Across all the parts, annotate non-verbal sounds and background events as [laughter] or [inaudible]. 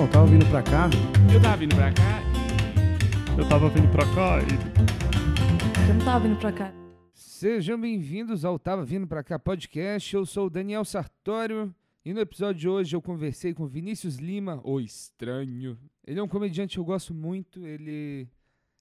Não, tava vindo pra cá. Eu tava vindo pra cá Eu tava vindo pra cá e Eu não tava vindo pra cá. Sejam bem-vindos ao Tava Vindo Pra Cá podcast. Eu sou o Daniel Sartório e no episódio de hoje eu conversei com Vinícius Lima, o estranho. Ele é um comediante que eu gosto muito. Ele,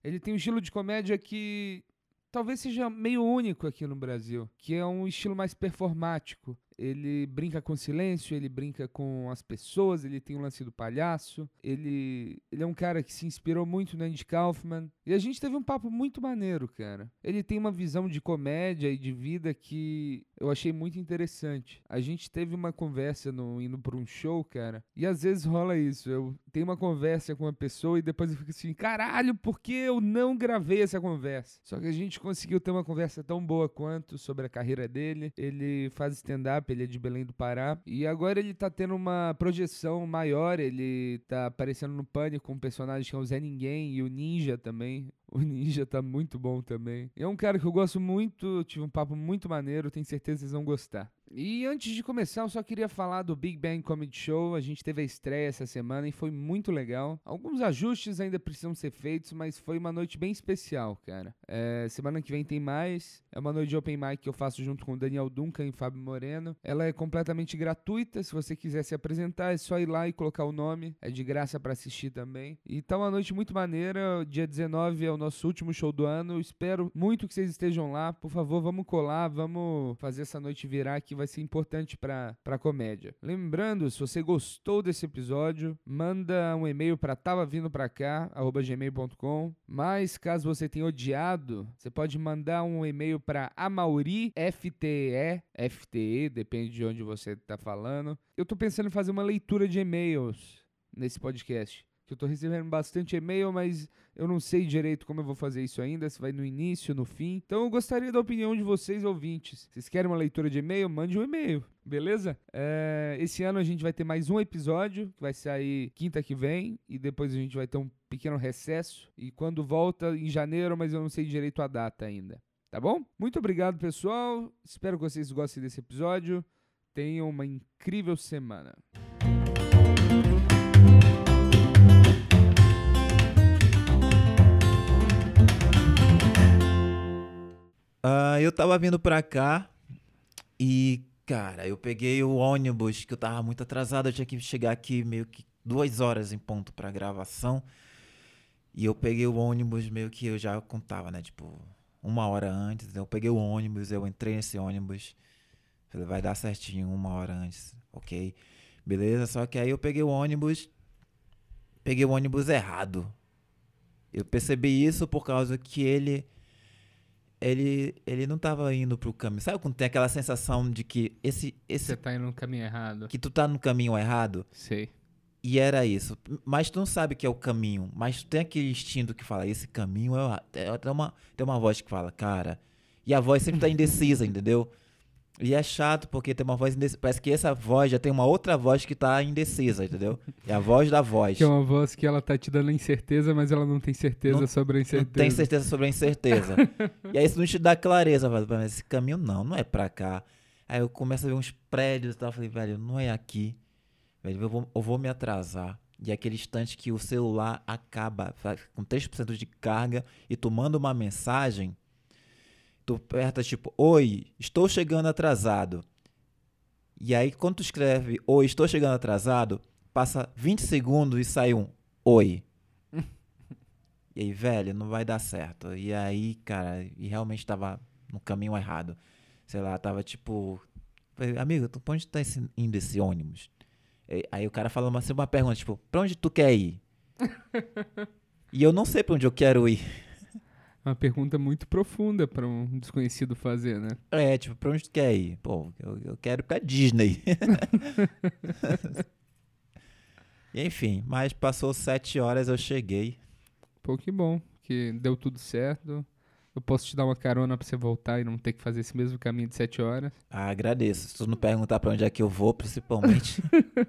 ele tem um estilo de comédia que talvez seja meio único aqui no Brasil, que é um estilo mais performático. Ele brinca com silêncio, ele brinca com as pessoas, ele tem o lance do palhaço. Ele, ele é um cara que se inspirou muito no Andy Kaufman. E a gente teve um papo muito maneiro, cara. Ele tem uma visão de comédia e de vida que eu achei muito interessante. A gente teve uma conversa no, indo pra um show, cara, e às vezes rola isso. Eu tenho uma conversa com uma pessoa e depois eu fico assim, caralho, por que eu não gravei essa conversa? Só que a gente conseguiu ter uma conversa tão boa quanto sobre a carreira dele. Ele faz stand-up, ele é de Belém do Pará. E agora ele tá tendo uma projeção maior, ele tá aparecendo no Pânico com um personagem que é o Zé Ninguém e o Ninja também. [laughs] O Ninja tá muito bom também. É um cara que eu gosto muito, tive um papo muito maneiro, tenho certeza que vocês vão gostar. E antes de começar, eu só queria falar do Big Bang Comedy Show. A gente teve a estreia essa semana e foi muito legal. Alguns ajustes ainda precisam ser feitos, mas foi uma noite bem especial, cara. É, semana que vem tem mais. É uma noite de open mic que eu faço junto com o Daniel Duncan e Fábio Moreno. Ela é completamente gratuita. Se você quiser se apresentar, é só ir lá e colocar o nome. É de graça pra assistir também. E tá uma noite muito maneira. Dia 19 é o nosso último show do ano. Espero muito que vocês estejam lá. Por favor, vamos colar, vamos fazer essa noite virar que vai ser importante pra, pra comédia. Lembrando, se você gostou desse episódio, manda um e-mail pra tava gmail.com. Mas caso você tenha odiado, você pode mandar um e-mail pra Amauri, FTE, depende de onde você tá falando. Eu tô pensando em fazer uma leitura de e-mails nesse podcast. Que eu tô recebendo bastante e-mail, mas eu não sei direito como eu vou fazer isso ainda, se vai no início, no fim. Então eu gostaria da opinião de vocês, ouvintes. Vocês querem uma leitura de e-mail? Mande um e-mail, beleza? É, esse ano a gente vai ter mais um episódio, que vai sair quinta que vem, e depois a gente vai ter um pequeno recesso. E quando volta, em janeiro, mas eu não sei direito a data ainda. Tá bom? Muito obrigado, pessoal. Espero que vocês gostem desse episódio. Tenham uma incrível semana. Ah, eu tava vindo pra cá e, cara, eu peguei o ônibus que eu tava muito atrasado. Eu tinha que chegar aqui meio que duas horas em ponto pra gravação. E eu peguei o ônibus meio que eu já contava, né? Tipo, uma hora antes. Eu peguei o ônibus, eu entrei nesse ônibus. Falei, vai dar certinho uma hora antes, ok? Beleza? Só que aí eu peguei o ônibus, peguei o ônibus errado. Eu percebi isso por causa que ele ele, ele não tava indo pro caminho. Sabe quando tem aquela sensação de que esse, esse Você tá indo no caminho errado. que tu tá no caminho errado? Sei. E era isso. Mas tu não sabe que é o caminho. Mas tu tem aquele instinto que fala, esse caminho é. É- Tem uma, tem uma voz que fala, cara. E a voz sempre tá indecisa, entendeu? E é chato porque tem uma voz indecisa. Parece que essa voz já tem uma outra voz que tá indecisa, entendeu? É a voz da voz. Que é uma voz que ela tá te dando incerteza, mas ela não tem certeza Não- sobre a Não incerteza. tem certeza sobre a incerteza. [laughs] e aí isso não te dá clareza. Mas esse caminho não, não é pra cá. Aí eu começo a ver uns prédios e tal. eu Falei, velho, não é aqui. Velho, eu vou, eu vou me atrasar. E é aquele instante que o celular acaba com 3% de carga e tu manda uma mensagem, tu aperta tipo, oi, estou chegando atrasado. E aí quando tu escreve, oi, estou chegando atrasado, passa 20 segundos e sai um oi. [laughs] E aí, velho, não vai dar certo. E aí, cara, e realmente tava no caminho errado. Sei lá, tava tipo. Amigo, tu pra onde tá esse- indo esse ônibus? E- Aí o cara falou assim, uma pergunta, tipo, pra onde tu quer ir? [laughs] e eu não sei pra onde eu quero ir. Uma pergunta muito profunda pra um desconhecido fazer, né? É, tipo, pra onde tu quer ir? Pô, eu, eu quero ir pra Disney. [laughs] Enfim, mas passou sete horas, eu cheguei. Pô, que bom que deu tudo certo. Eu posso te dar uma carona pra você voltar e não ter que fazer esse mesmo caminho de sete horas. Ah, agradeço. Se tu não perguntar pra onde é que eu vou, principalmente.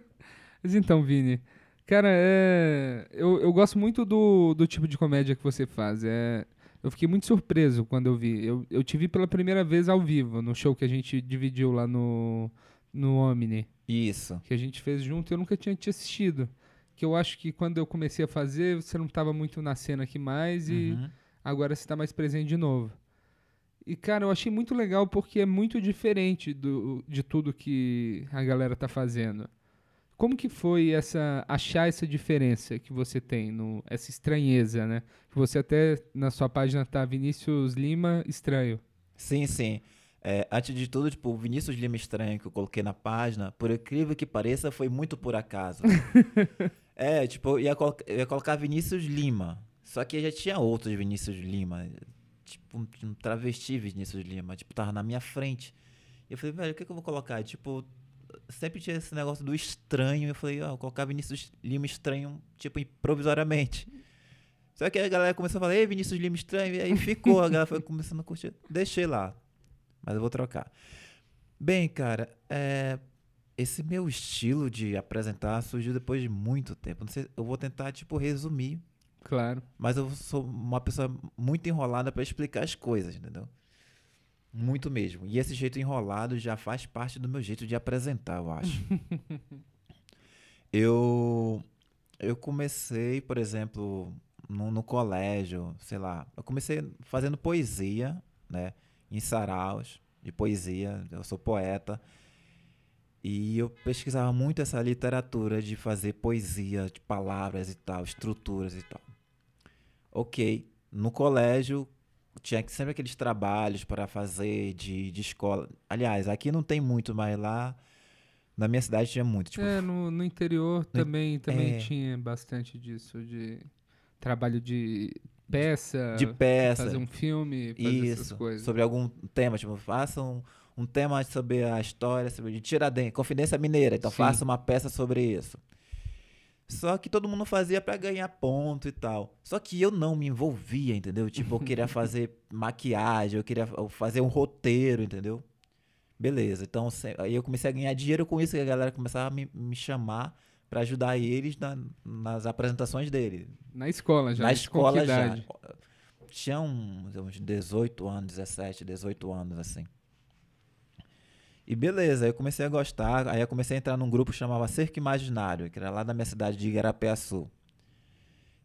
[laughs] Mas então, Vini, cara, é... eu, eu gosto muito do, do tipo de comédia que você faz. É... Eu fiquei muito surpreso quando eu vi. Eu, eu te vi pela primeira vez ao vivo, no show que a gente dividiu lá no, no Omni, Isso. que a gente fez junto e eu nunca tinha te assistido. que eu acho que quando eu comecei a fazer, você não estava muito na cena aqui mais e Uhum. agora você está mais presente de novo. E, cara, eu achei muito legal porque é muito diferente do, de tudo que a galera tá fazendo. Como que foi essa achar essa diferença que você tem, no, essa estranheza, né? Que você até na sua página tá Vinícius Lima Estranho. Sim, sim. É, antes de tudo, tipo, o Vinícius Lima Estranho que eu coloquei na página, por incrível que pareça, foi muito por acaso. [laughs] é, tipo, eu ia, colo- eu ia colocar Vinícius Lima. Só que já tinha outros Vinícius Lima. Tipo, um, travesti Vinícius Lima. Tipo, tava na minha frente. E eu falei, velho, o que, que eu vou colocar? Tipo, sempre tinha esse negócio do estranho. Eu falei, ó, vou colocar Vinícius Lima Estranho, tipo, provisoriamente. Só que a galera começou a falar, ei, Vinícius Lima Estranho. E aí ficou, a galera foi começando a curtir. Deixei lá. Mas eu vou trocar. Bem, cara, é, esse meu estilo de apresentar surgiu depois de muito tempo. Sei, eu vou tentar, tipo, resumir. Claro. Mas eu sou uma pessoa muito enrolada para explicar as coisas, entendeu? Muito mesmo. E esse jeito enrolado já faz parte do meu jeito de apresentar, eu acho. [laughs] eu, eu comecei, por exemplo, no, no colégio, sei lá, eu comecei fazendo poesia, né? Em saraus de poesia, eu sou poeta. E eu pesquisava muito essa literatura de fazer poesia, de palavras e tal, estruturas e tal. Ok, no colégio tinha que- sempre aqueles trabalhos para fazer de, de escola. Aliás, aqui não tem muito, mas lá na minha cidade tinha muito. Tipo, É, no, no interior também, também é. tinha bastante disso, de trabalho de peça, de peça. fazer um filme, fazer essas Isso, coisas. sobre algum tema, tipo, faça um, um tema sobre a história sobre de Tiradentes, Confidência Mineira, então Sim. faça uma peça sobre isso. Só que todo mundo fazia pra ganhar ponto e tal. Só que eu não me envolvia, entendeu? Tipo, eu queria fazer [laughs] maquiagem, eu queria fazer um roteiro, entendeu? Beleza, então aí eu comecei a ganhar dinheiro com isso, que a galera começava a me, me chamar pra ajudar eles na- nas apresentações dele. Na escola já. Na escola já. Tinha uns, uns 18 anos, 17, 18 anos, assim. E beleza, aí eu comecei a gostar, aí eu comecei a entrar num grupo que chamava Cerco Imaginário, que era lá da minha cidade de Igarapé-Açu.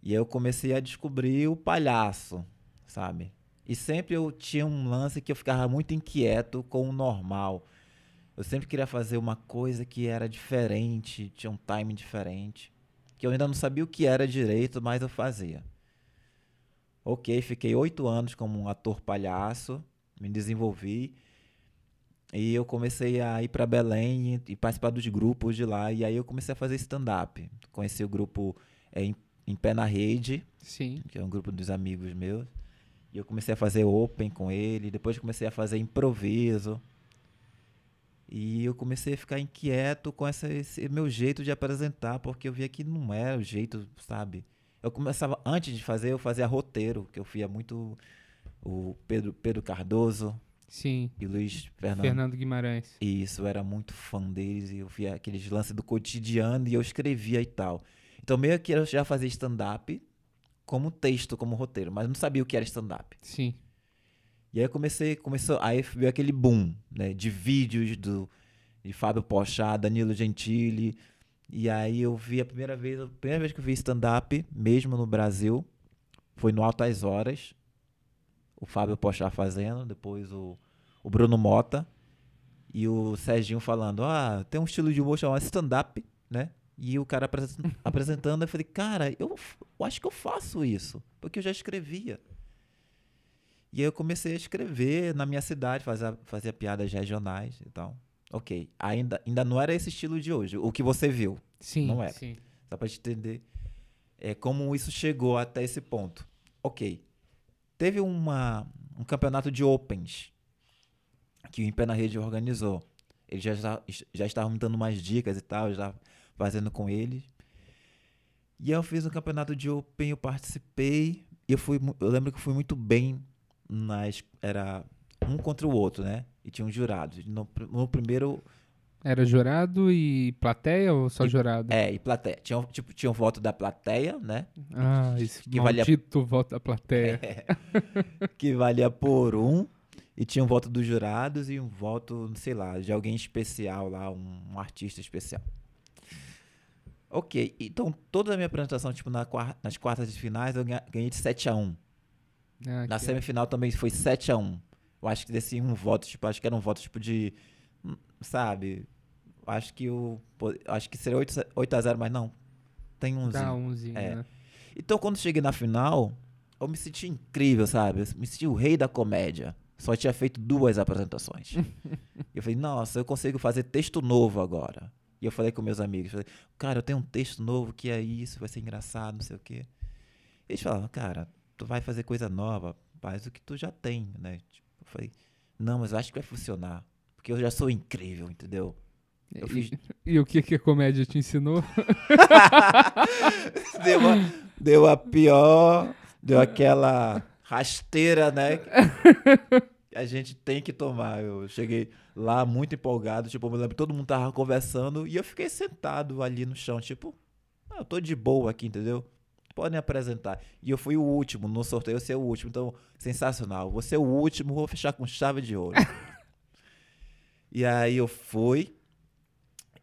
E aí eu comecei a descobrir o palhaço, sabe? E sempre eu tinha um lance que eu ficava muito inquieto com o normal. Eu sempre queria fazer uma coisa que era diferente, tinha um time diferente. Que eu ainda não sabia o que era direito, mas eu fazia. Ok, fiquei oito anos como um ator palhaço, me desenvolvi. E eu comecei a ir para Belém e, participar dos grupos de lá. E aí eu comecei a fazer stand-up. Conheci o grupo é, em, em Pé na Rede, Sim. que é um grupo dos amigos meus. E eu comecei a fazer open com ele. Depois comecei a fazer improviso. E eu comecei a ficar inquieto com essa, esse meu jeito de apresentar, porque eu via que não era o jeito, sabe? Eu começava, antes de fazer, eu fazia roteiro, que eu via muito o Pedro, Pedro Cardoso Sim. e Luiz Fernando. Fernando Guimarães. Isso, eu era muito fã deles e eu via aqueles lances do cotidiano e eu escrevia e tal. Então meio que eu já fazia stand-up como texto, como roteiro, mas não sabia o que era stand-up. Sim. E aí eu comecei, começou, aí veio aquele boom, né, de vídeos do de Fábio Pochá, Danilo Gentili. E aí eu vi a primeira vez, a primeira vez que eu vi stand-up, mesmo no Brasil, foi no Altas Horas. O Fábio Pochá fazendo, depois o, o Bruno Mota e o Serginho falando: "Ah, tem um estilo de humor chamado stand-up", né? E o cara apresen- [laughs] apresentando, eu falei: "Cara, eu, eu acho que eu faço isso, porque eu já escrevia". E aí eu comecei a escrever na minha cidade, fazia, fazia piadas regionais e tal. Ok, ainda, ainda não era esse estilo de hoje, o que você viu, Sim. Não era. Sim. só pra te entender é, como isso chegou até esse ponto. Ok, teve uma, um campeonato de Opens que o Em na Rede organizou. Eles já, já, estavam me dando umas dicas e tal, já fazendo com eles. E eu fiz um campeonato de Open, eu participei. E eu, fui, eu lembro que fui muito bem nas. Era um contra o outro, né? E tinha um jurado. No, no primeiro. Era jurado e plateia ou só E- jurado? É, e plateia. Tinha, tipo, tinha um voto da plateia, né? Ah, esse que valia- maldito voto da plateia. [laughs] que valia por um. E tinha um voto dos jurados e um voto, sei lá, de alguém especial lá, um, um artista especial. Ok, então toda a minha apresentação, tipo, na nas quartas de finais, eu ganhei de 7x1. Ah, Na semifinal também foi 7x1. Eu acho que desse um voto, tipo, acho que era um voto tipo de. hum, Sabe? Acho que o. Acho que seria 8, 8x0, mas não. Tem um Dá umzinho, É. né? Então quando cheguei na final, eu me senti incrível, sabe? Eu me senti o rei da comédia. Só tinha feito duas apresentações. [laughs] eu falei, nossa, eu consigo fazer texto novo agora. E eu falei com meus amigos, falei, cara, eu tenho um texto novo que é isso, vai ser engraçado, não sei o quê. Eles falavam, cara, tu vai fazer coisa nova, faz o que tu já tem, né? Tipo, eu falei, não, mas eu acho que vai funcionar. Porque eu já sou incrível, entendeu? Eu E, fiz- e o que, que a comédia te ensinou? [laughs] deu, a, deu a pior, deu aquela rasteira, né? Que a gente tem que tomar. Eu cheguei lá muito empolgado, tipo, eu me lembro que todo mundo tava conversando e eu fiquei sentado ali no chão, tipo, ah, eu tô de boa aqui, entendeu? Podem apresentar. E eu fui o último, no sorteio eu ser o último, então, sensacional. Vou ser o último, vou fechar com chave de ouro. [laughs] e aí eu fui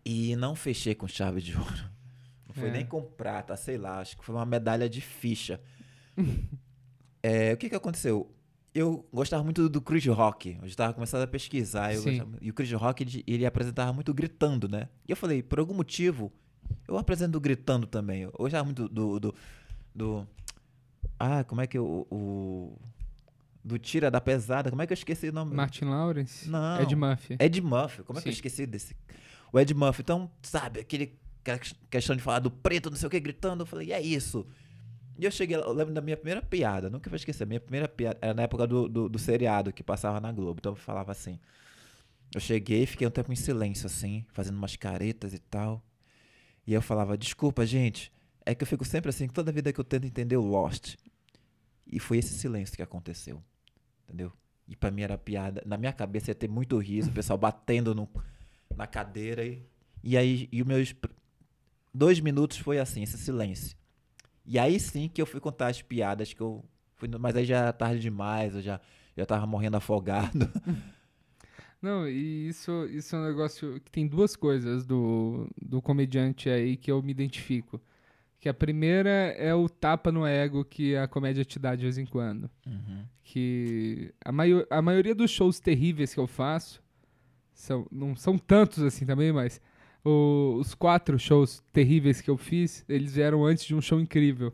e não fechei com chave de ouro. Não foi É. nem com prata, sei lá, acho que foi uma medalha de ficha. [laughs] É, o que que aconteceu? Eu gostava muito do Chris Rock. Eu estava começando a pesquisar. eu Sim. gostava- e o Chris Rock, ele, ele apresentava muito gritando, né? E eu falei, por algum motivo, eu apresento gritando também. Eu gostava muito do. do, do- ah, como é que o, o. Do Tira da Pesada. Como é que eu esqueci o nome? Martin Lawrence? Não. Ed Murphy. Ed Murphy. Como é que eu Sim. esqueci desse? O Ed Murphy. Então, sabe, aquele questão de falar do preto, não sei o que, gritando. Eu falei, e é isso. E eu cheguei, eu lembro da minha primeira piada, nunca vou esquecer. Minha primeira piada era na época do, do, do seriado que passava na Globo. Então eu falava assim. Eu cheguei, fiquei um tempo em silêncio, assim, fazendo umas caretas e tal. E eu falava, desculpa, gente. É que eu fico sempre assim, toda vida que eu tento entender o Lost. E foi esse silêncio que aconteceu. Entendeu? E pra mim era piada. Na minha cabeça ia ter muito riso, o pessoal batendo no, na cadeira. E, e aí, e os meus dois minutos foi assim, esse silêncio. E aí sim que eu fui contar as piadas que eu. Fui, mas aí já era tarde demais, eu já, já tava morrendo afogado. [laughs] Não, e isso, isso é um negócio que tem duas coisas do, do comediante aí que eu me identifico. Que a primeira é o tapa no ego que a comédia te dá de vez em quando. Que a, maio- a maioria dos shows terríveis que eu faço são, não são tantos assim também, mas o- os quatro shows terríveis que eu fiz, eles vieram antes de um show incrível.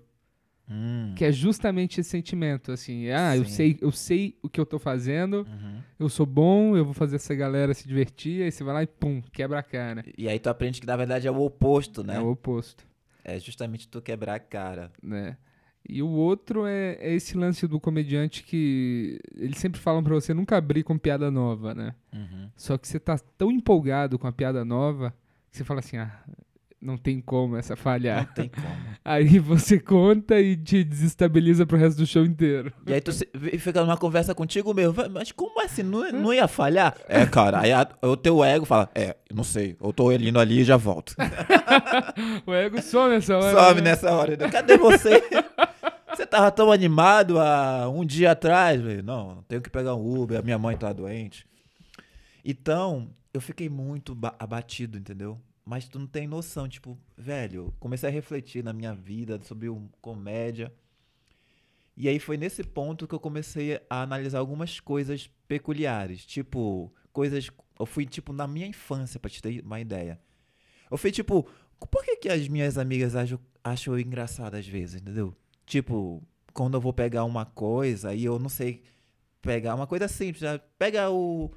Hum. Que é justamente esse sentimento, assim, ah, eu sei, eu sei o que eu tô fazendo, Uhum. eu sou bom, eu vou fazer essa galera se divertir, aí você vai lá e pum, quebra a cara. E aí tu aprende que na verdade é o oposto, né? É o oposto, É justamente tu quebrar a cara. né? E o outro é, é esse lance do comediante que eles sempre falam pra você nunca abrir com piada nova, né? Uhum. Só que você tá tão empolgado com a piada nova que você fala assim, ah, não tem como essa Não falhar. tem como. [laughs] Aí você conta e te desestabiliza pro resto do show inteiro. E aí tu fica numa conversa contigo mesmo. "Vai, Mas como assim? Não, ia- não ia falhar? É, cara. Aí a- o teu ego fala: É, não sei. Eu tô indo ali e já volto. [laughs] O ego some essa hora. Some né? nessa hora. né? Cadê você? [laughs] Você tava tão animado há um dia atrás. velho. Não, tenho que pegar um Uber. A minha mãe tá doente. Então, eu fiquei muito ba- abatido, entendeu? Mas tu não tem noção, tipo, velho, comecei a refletir na minha vida sobre o comédia. E aí foi nesse ponto que eu comecei a analisar algumas coisas peculiares, tipo, coisas, eu fui tipo na minha infância pra te ter uma ideia. Eu fui tipo, por que que as minhas amigas acham, acham engraçado às vezes, entendeu? Tipo, quando eu vou pegar uma coisa e eu não sei pegar uma coisa simples, já pega o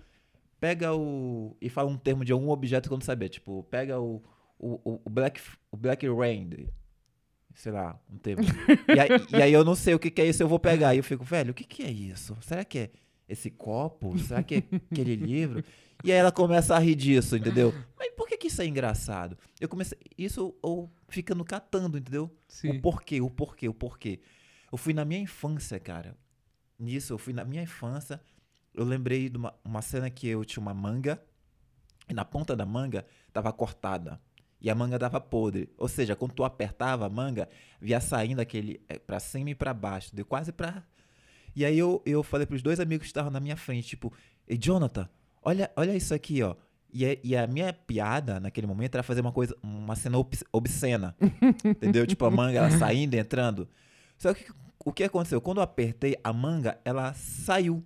pega o e fala um termo de algum objeto que eu não sabia, tipo, pega o o, o- black o black rain, sei lá, um termo. e, aí, e aí eu não sei o que que é isso, eu vou pegar e eu fico, velho, o que que é isso? Será que é esse copo? Será que é aquele livro? E aí ela começa a rir disso, entendeu? Mas por que que isso é engraçado? Eu comecei, isso ou ficando catando, entendeu? Sim. O porquê, o porquê, o porquê. Eu fui na minha infância, cara. Nisso, eu fui na minha infância. Eu lembrei de uma, uma cena que eu tinha uma manga. E na ponta da manga tava cortada. E a manga tava podre. Ou seja, quando tu apertava a manga, via saindo aquele eh, pra cima e pra baixo. Deu quase pra. E aí eu, eu falei pros dois amigos que estavam na minha frente, tipo, Ei, Jonathan, olha, olha isso aqui, ó. E, é- e a minha piada naquele momento era fazer uma coisa, uma cena obs- obscena. [laughs] entendeu? Tipo, a manga saindo e entrando. Só que o que aconteceu? Quando eu apertei a manga, ela saiu.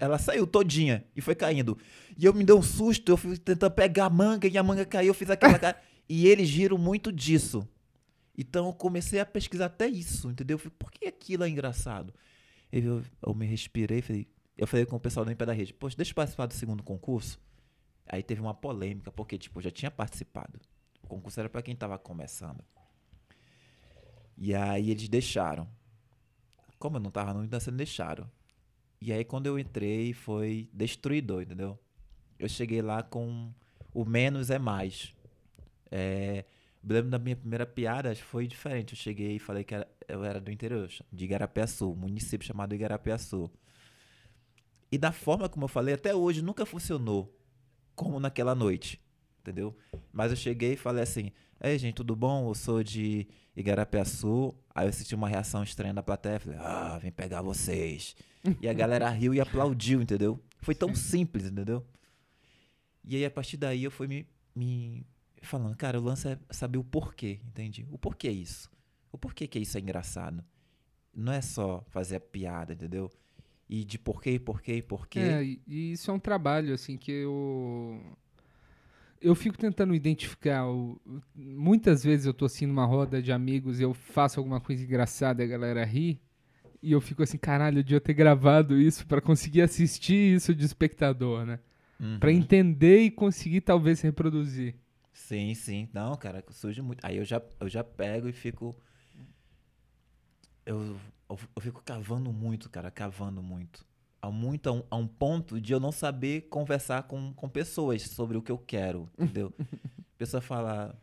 Ela saiu todinha e foi caindo. E eu me dei um susto, eu fui tentando pegar a manga e a manga caiu, eu fiz aquela [laughs] cara. E eles riram muito disso. Então eu comecei a pesquisar até isso, entendeu? Eu falei, por que aquilo é engraçado? Eu, eu me respirei, falei, eu falei com o pessoal do Em Pé da Rede, poxa, deixa eu participar do segundo concurso. Aí teve uma polêmica, porque, tipo, eu já tinha participado. O concurso era pra quem tava começando. E aí eles deixaram. Como eu não tava no dançando, deixaram. E aí quando eu entrei, foi destruidor, entendeu? Eu cheguei lá com o menos é mais. É, eu lembro da minha primeira piada, foi diferente. Eu cheguei e falei que era- eu era do interior, de Igarapiaçu, um município chamado Igarapiaçu. E da forma como eu falei, até hoje nunca funcionou como naquela noite, entendeu? Mas eu cheguei e falei assim: Ei, gente, tudo bom? Eu sou de Igarapiaçu. Aí eu senti uma reação estranha da plateia. Falei: Ah, vem pegar vocês. E a galera riu e aplaudiu, entendeu? Foi tão simples, entendeu? E aí, a partir daí, eu fui me, me falando: Cara, o lance é saber o porquê, entende? O porquê é isso. O porquê que isso é engraçado. Não é só fazer a piada, entendeu? E de porquê, porquê, porquê. É, e isso é um trabalho, assim, que eu. Eu fico tentando identificar. o- muitas vezes eu tô assim numa roda de amigos, eu faço alguma coisa engraçada e a galera ri. E eu fico assim, caralho, eu devia ter gravado isso pra conseguir assistir isso de espectador, né? Uhum. Pra entender e conseguir talvez reproduzir. Sim, sim. Não, cara, surge muito. Aí eu já, eu já pego e fico. Eu, eu, eu fico cavando muito, cara, cavando muito. A, muito a, um, a um ponto de eu não saber conversar com, com pessoas sobre o que eu quero, [laughs] entendeu? A pessoa fala.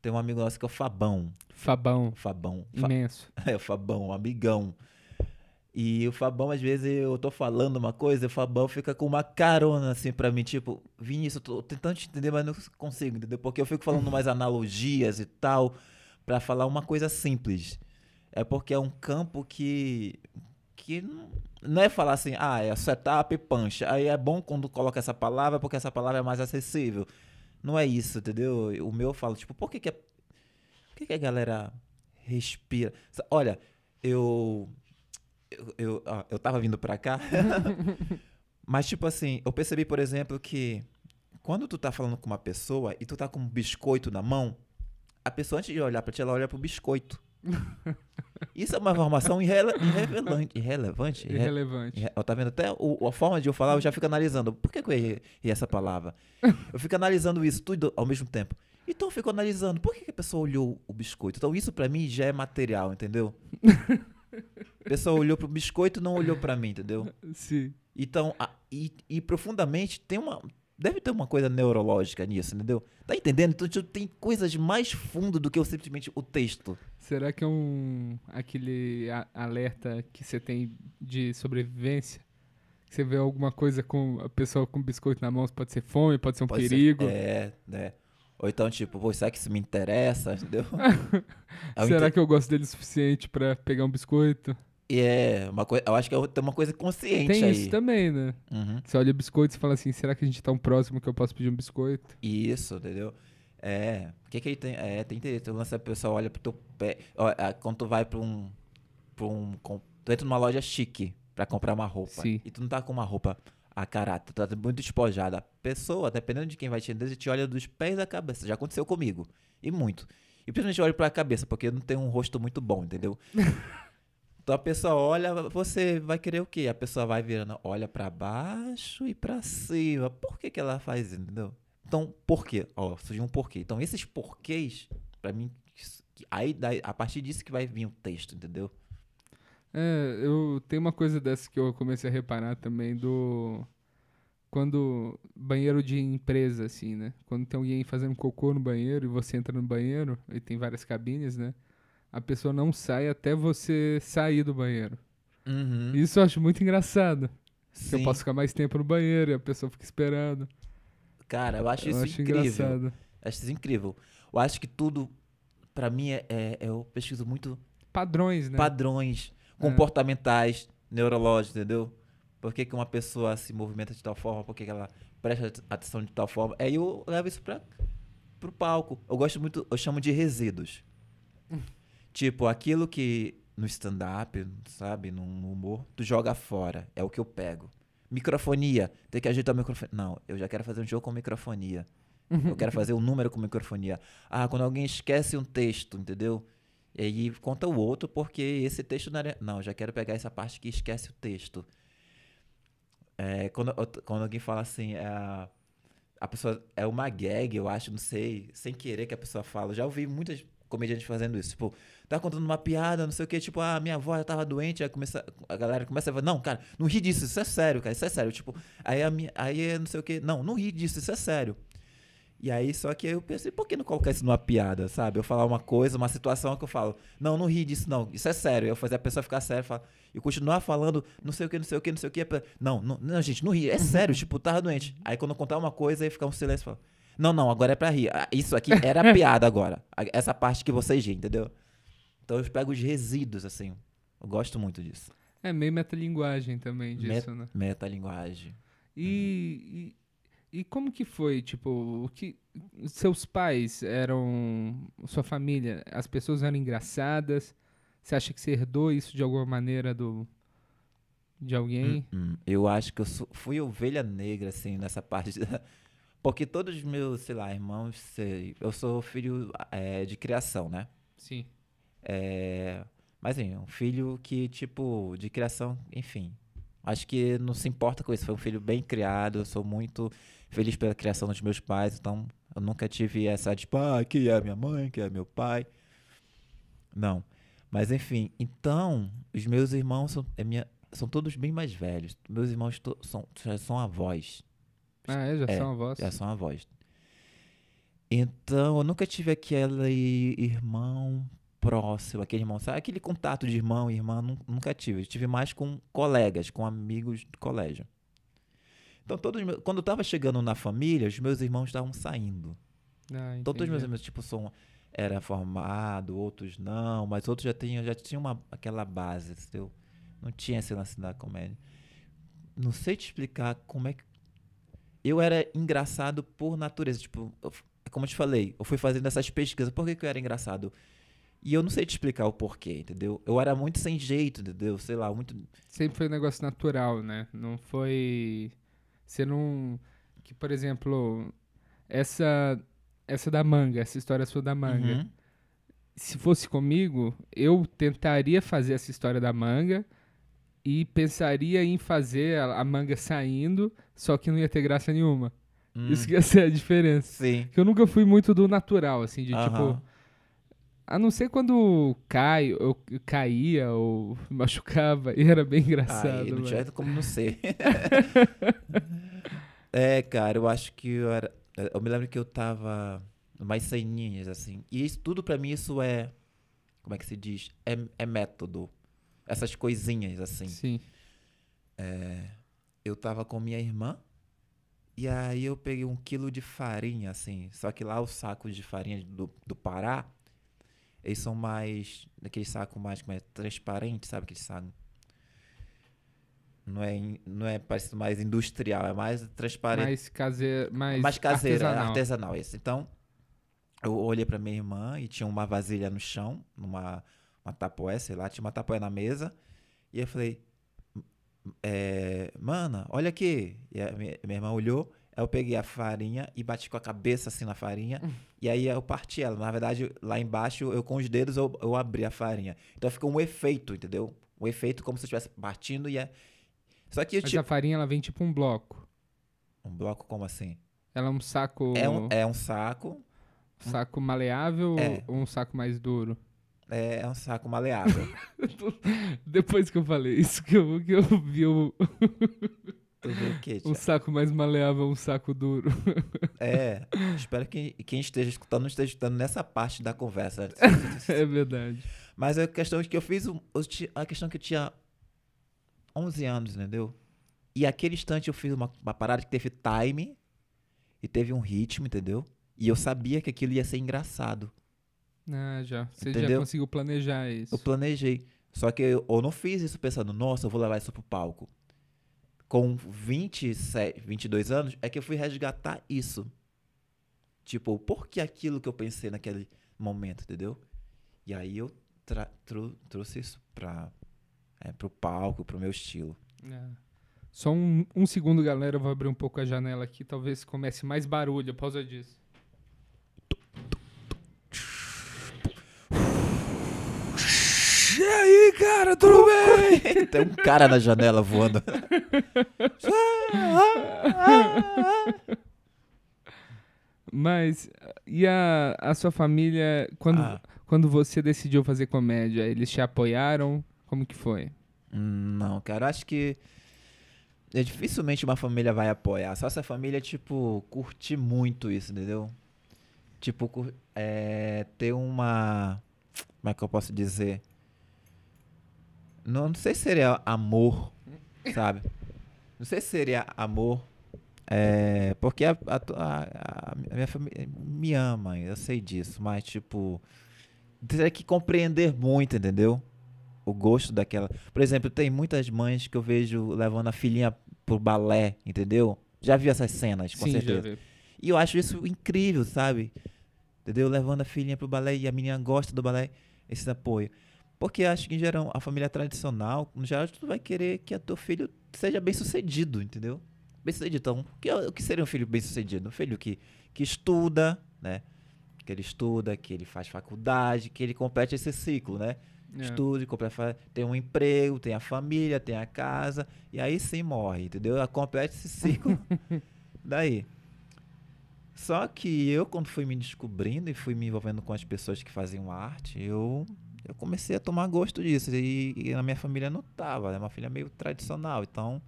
Tem um amigo nosso que é o Fabão. Fabão, Fabão. Fa- imenso. [laughs] é, o Fabão, um amigão. E o Fabão, às vezes, eu tô falando uma coisa, e o Fabão fica com uma carona, assim, pra mim, tipo, Vinícius, eu tô tentando te entender, mas não consigo, entendeu? Porque eu fico falando mais [laughs] analogias e tal, pra falar uma coisa simples. É porque é um campo que. que não, não é falar assim, ah, é setup e punch. Aí é bom quando coloca essa palavra, porque essa palavra é mais acessível. Não é isso, entendeu? O meu eu falo, tipo, por que, que, é, por que, que a galera respira? Olha, eu. Eu, eu, ó, eu tava vindo pra cá. [laughs] mas, tipo assim, eu percebi, por exemplo, que quando tu tá falando com uma pessoa e tu tá com um biscoito na mão, a pessoa, antes de olhar pra ti, ela olha pro biscoito. [laughs] Isso é uma informação irrele irrelevante. Irrelevante? Irre- Irrelevante. Irre- Tá vendo? Até o- a forma de eu falar, eu já fico analisando. Por que, que eu errei, essa palavra? [laughs] Eu fico analisando isso tudo ao mesmo tempo. Então eu fico analisando. Por que, que a pessoa olhou o biscoito? Então isso pra mim já é material, entendeu? [laughs] A pessoa olhou pro biscoito e não olhou pra mim, entendeu? Sim. Então, a- e, e profundamente tem uma. Deve ter uma coisa neurológica nisso, entendeu? Tá entendendo? Então tipo, tem coisas mais fundo do que simplesmente o texto. Será que é um aquele a- alerta que você tem de sobrevivência? Você vê alguma coisa com a pessoa com biscoito na mão, pode ser fome, pode ser um Pode ser- perigo. é, né? Ou então, tipo, pô, será que isso me interessa? Entendeu? [laughs] É Será inte- que eu gosto dele o suficiente pra pegar um biscoito? E é uma coisa. Eu acho que é- tem uma coisa consciente Tem aí. isso também, né? Uhum. Você olha o biscoito e fala assim, será que a gente tá um próximo que eu posso pedir um biscoito? Isso, entendeu? É. O que que ele tem? É, tem interesse. O lance a pessoa olha pro teu pé. ó, é, quando tu vai pra um. Pra um com- tu entra numa loja chique pra comprar uma roupa. Sim. E tu não tá com uma roupa a caráter, tu tá muito despojada. A pessoa, dependendo de quem vai te atender, te olha dos pés à cabeça. Já aconteceu comigo. E muito. E principalmente olha pra cabeça, porque eu não tenho um rosto muito bom, entendeu? [laughs] Então a pessoa olha, você vai querer o quê? A pessoa vai virando, olha pra baixo e pra cima. Por que que ela faz isso, entendeu? Então, por quê? Ó, surgiu um porquê. Então, esses porquês, pra mim, aí a partir disso que vai vir o texto, entendeu? É, eu tenho uma coisa dessa que eu comecei a reparar também do quando banheiro de empresa assim, né? Quando tem alguém fazendo cocô no banheiro e você entra no banheiro e tem várias cabines, né? A pessoa não sai até você sair do banheiro. Uhum. Isso eu acho muito engraçado. Eu posso ficar mais tempo no banheiro e a pessoa fica esperando. Cara, eu acho eu isso acho incrível. engraçado. Acho isso incrível. Eu acho que tudo, pra mim, é, é- eu pesquiso muito Padrões, né? padrões É. comportamentais, neurológicos, entendeu? Por que, que uma pessoa se movimenta de tal forma? Por que, que ela presta at- atenção de tal forma. Aí eu levo isso pra, pro palco. Eu gosto muito, eu chamo de resíduos. [laughs] tipo, aquilo que no stand-up, sabe, no humor, tu joga fora. É o que eu pego. Microfonia, tem que ajeitar o microfone. Não, eu já quero fazer um jogo com microfonia. Eu quero fazer um número com microfonia. Ah, quando alguém esquece um texto, entendeu? E aí conta o outro porque esse texto não era. Não, já quero pegar essa parte que esquece o texto. É, quando, quando alguém fala assim, é, a- pessoa é uma gag, eu acho, não sei, sem querer que a pessoa fala. Já ouvi muitas comediantes fazendo isso. Tipo, tá contando uma piada, não sei o que, tipo, ah, minha avó já tava doente, aí começa, a galera começa a falar, não, cara, não ri disso, isso é sério, cara, isso é sério. Tipo, aí, a minha, aí é não sei o que, não, não ri disso, isso é sério. E aí, só que eu pensei, por que não colocar isso numa piada, sabe? Eu falar uma coisa, uma situação que eu falo, não, não ri disso, não, isso é sério. Eu fazer a pessoa ficar séria falar, e continuar falando, não sei o que, não sei o que, não sei o que. Não, não, não, gente, não ri, é sério, tipo, tava doente. Aí quando eu contar uma coisa, aí fica um silêncio e fala, não, não, agora é pra rir. Ah, Isso aqui [laughs] era piada agora. Essa parte que vocês riem, entendeu? Então eu pego os resíduos, assim. Eu gosto muito disso. É meio metalinguagem também disso, Met- né? Metalinguagem. E, e, e como que foi, tipo, o que seus pais eram, sua família, as pessoas eram engraçadas? Você acha que você herdou isso de alguma maneira do de alguém? Hum, hum. Eu acho que eu sou- fui ovelha negra, assim, nessa parte. da- [laughs] Porque todos os meus, sei lá, irmãos, sei, eu sou filho é, de criação, né? Sim. É, mas, assim, um filho que, tipo, de criação, enfim. Acho que não se importa com isso. Foi um filho bem criado. Eu sou muito feliz pela criação dos meus pais. Então, eu nunca tive essa, tipo, ah, que é minha mãe, que é meu pai. Não. Mas, enfim. Então, os meus irmãos são, é minha, são todos bem mais velhos. Meus irmãos to- são, já são avós. Ah, é? Já É, são avós? Já são avós. Então, eu nunca tive aquele irmão próximo, aquele irmão, sabe? Aquele contato de irmão e irmã, nu- nunca tive. Eu tive mais com colegas, com amigos do colégio. Então, todos os meus, quando eu tava chegando na família, os meus irmãos estavam saindo. Ah, Todos os meus irmãos, tipo, são, era formado, outros não, mas outros já tinham, já tinham uma, aquela base, entendeu? Não tinha esse lance da comédia. Não sei te explicar como é que. Eu era engraçado por natureza. Tipo, eu como eu te falei, eu fui fazendo essas pesquisas. Por que, que eu era engraçado? E eu não sei te explicar o porquê, entendeu? Eu era muito sem jeito, entendeu? Sei lá, muito. Sempre foi um negócio natural, né? Não foi. Você não. Que, por exemplo, essa. Essa da manga, essa história sua da manga. Uhum. Se fosse comigo, eu tentaria fazer essa história da manga e pensaria em fazer a, a manga saindo, só que não ia ter graça nenhuma. Hum, Isso que ia ser a diferença. Sim. Que eu nunca fui muito do natural, assim, de Aham. tipo. A não ser quando cai, eu caía ou [laughs] machucava, e era bem engraçado. Aí, não tinha como não ser. [laughs] é, cara, eu acho que eu era. Eu me lembro que eu tava mais ceninhas, assim. E isso tudo pra mim, isso é. Como é que se diz? É, é método. Essas coisinhas, assim. Sim. Eu tava com minha irmã. E aí eu peguei um quilo de farinha, assim. Só que lá os sacos de farinha do, do Pará, eles são mais. Daquele saco mais como é, transparente, sabe? Aquele saco. Não é, não é parecido mais industrial, é mais transparente. Mais caseiro, mais, mais caseiro, é artesanal. artesanal esse. Então, eu olhei pra minha irmã e tinha uma vasilha no chão, numa uma tapoé, sei lá, tinha uma tapoé na mesa. E eu falei, é, mana, olha aqui. E a minha, minha irmã olhou, aí eu peguei a farinha e bati com a cabeça assim na farinha. e aí eu parti ela. Na verdade, lá embaixo, eu com os dedos, eu, eu abri a farinha. Então ficou um efeito, entendeu? Um efeito como se eu estivesse partindo e é... Só que eu Mas tinha... a farinha ela vem tipo um bloco. Um bloco como assim? Ela é um saco, É um, é um saco, saco maleável É. ou um saco mais duro? É, é um saco maleável. [laughs] Depois que eu falei isso, que eu, que eu vi o, [laughs] tu viu o quê, um Thiago? saco mais maleável, um saco duro. É, espero que quem esteja escutando não esteja escutando nessa parte da conversa. [laughs] é verdade. Mas a questão é que eu fiz, um- a questão é que eu tinha 11 anos, entendeu? E aquele instante eu fiz uma, uma parada que teve time e teve um ritmo, entendeu? E eu sabia que aquilo ia ser engraçado. Ah, já. Você já Entendeu? conseguiu planejar isso. Eu planejei. Só que eu, eu não fiz isso pensando, nossa, eu vou levar isso pro palco. Com 27, 22 anos, é que eu fui resgatar isso. Tipo, por que aquilo que eu pensei naquele momento, entendeu? E aí eu trouxe isso pra, é, pro palco, pro meu estilo. É. Só um, um segundo, galera. Eu vou abrir um pouco a janela aqui. Talvez comece mais barulho por causa disso. E aí, cara, tudo bem? Tem um cara na janela voando. Mas, e a, a sua família, quando, Ah. quando você decidiu fazer comédia, eles te apoiaram? Como que foi? Não, cara, acho que é, dificilmente uma família vai apoiar. Só se a família, tipo, curtir muito isso, entendeu? Tipo, é, ter uma. Como é que eu posso dizer? Não, não sei se seria amor, sabe? Não sei se seria amor. É, porque a, a, a- a minha família me ama, eu sei disso, mas, tipo, teria que compreender muito, entendeu? o gosto daquela. Por exemplo, tem muitas mães que eu vejo levando a filhinha pro balé, entendeu? Já vi essas cenas, com Sim, certeza. E eu acho isso incrível, sabe? Entendeu? Levando a filhinha pro balé e a menina gosta do balé, esse apoio. Porque acho que, em geral, a família tradicional, no geral, tu vai querer que o teu filho seja bem sucedido, entendeu? Bem sucedido. Então, o que, o que seria um filho bem sucedido? Um filho que, que estuda, né? Que ele estuda, que ele faz faculdade, que ele complete esse ciclo, né? É. estude, completa tem um emprego, tem a família, tem a casa, e aí sim morre, entendeu? Ela Completa esse ciclo. [laughs] Daí. Só que eu, quando fui me descobrindo e fui me envolvendo com as pessoas que faziam arte, eu, eu comecei a tomar gosto disso. E, e na minha família não tava, é uma família meio tradicional, então.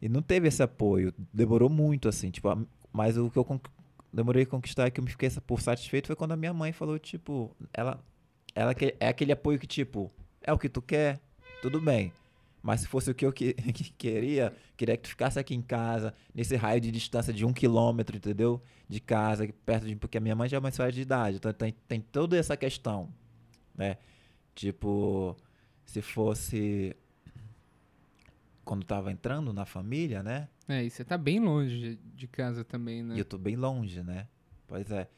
E não teve esse apoio. Demorou muito, assim, tipo, a- mas o que eu demorei a conquistar, que eu me fiquei por satisfeito, foi quando a minha mãe falou, tipo, ela ela é aquele apoio que, tipo, é o que tu quer, tudo bem. Mas se fosse o que eu que- [laughs] que queria, queria que tu ficasse aqui em casa, nesse raio de distância de um quilômetro, entendeu? De casa, perto de. Porque a minha mãe já é uma senhora de idade, então tem, tem toda essa questão, né? Tipo, se fosse. Quando tava entrando na família, né? É, e você tá bem longe de casa também, né? E eu tô bem longe, né? Pois é.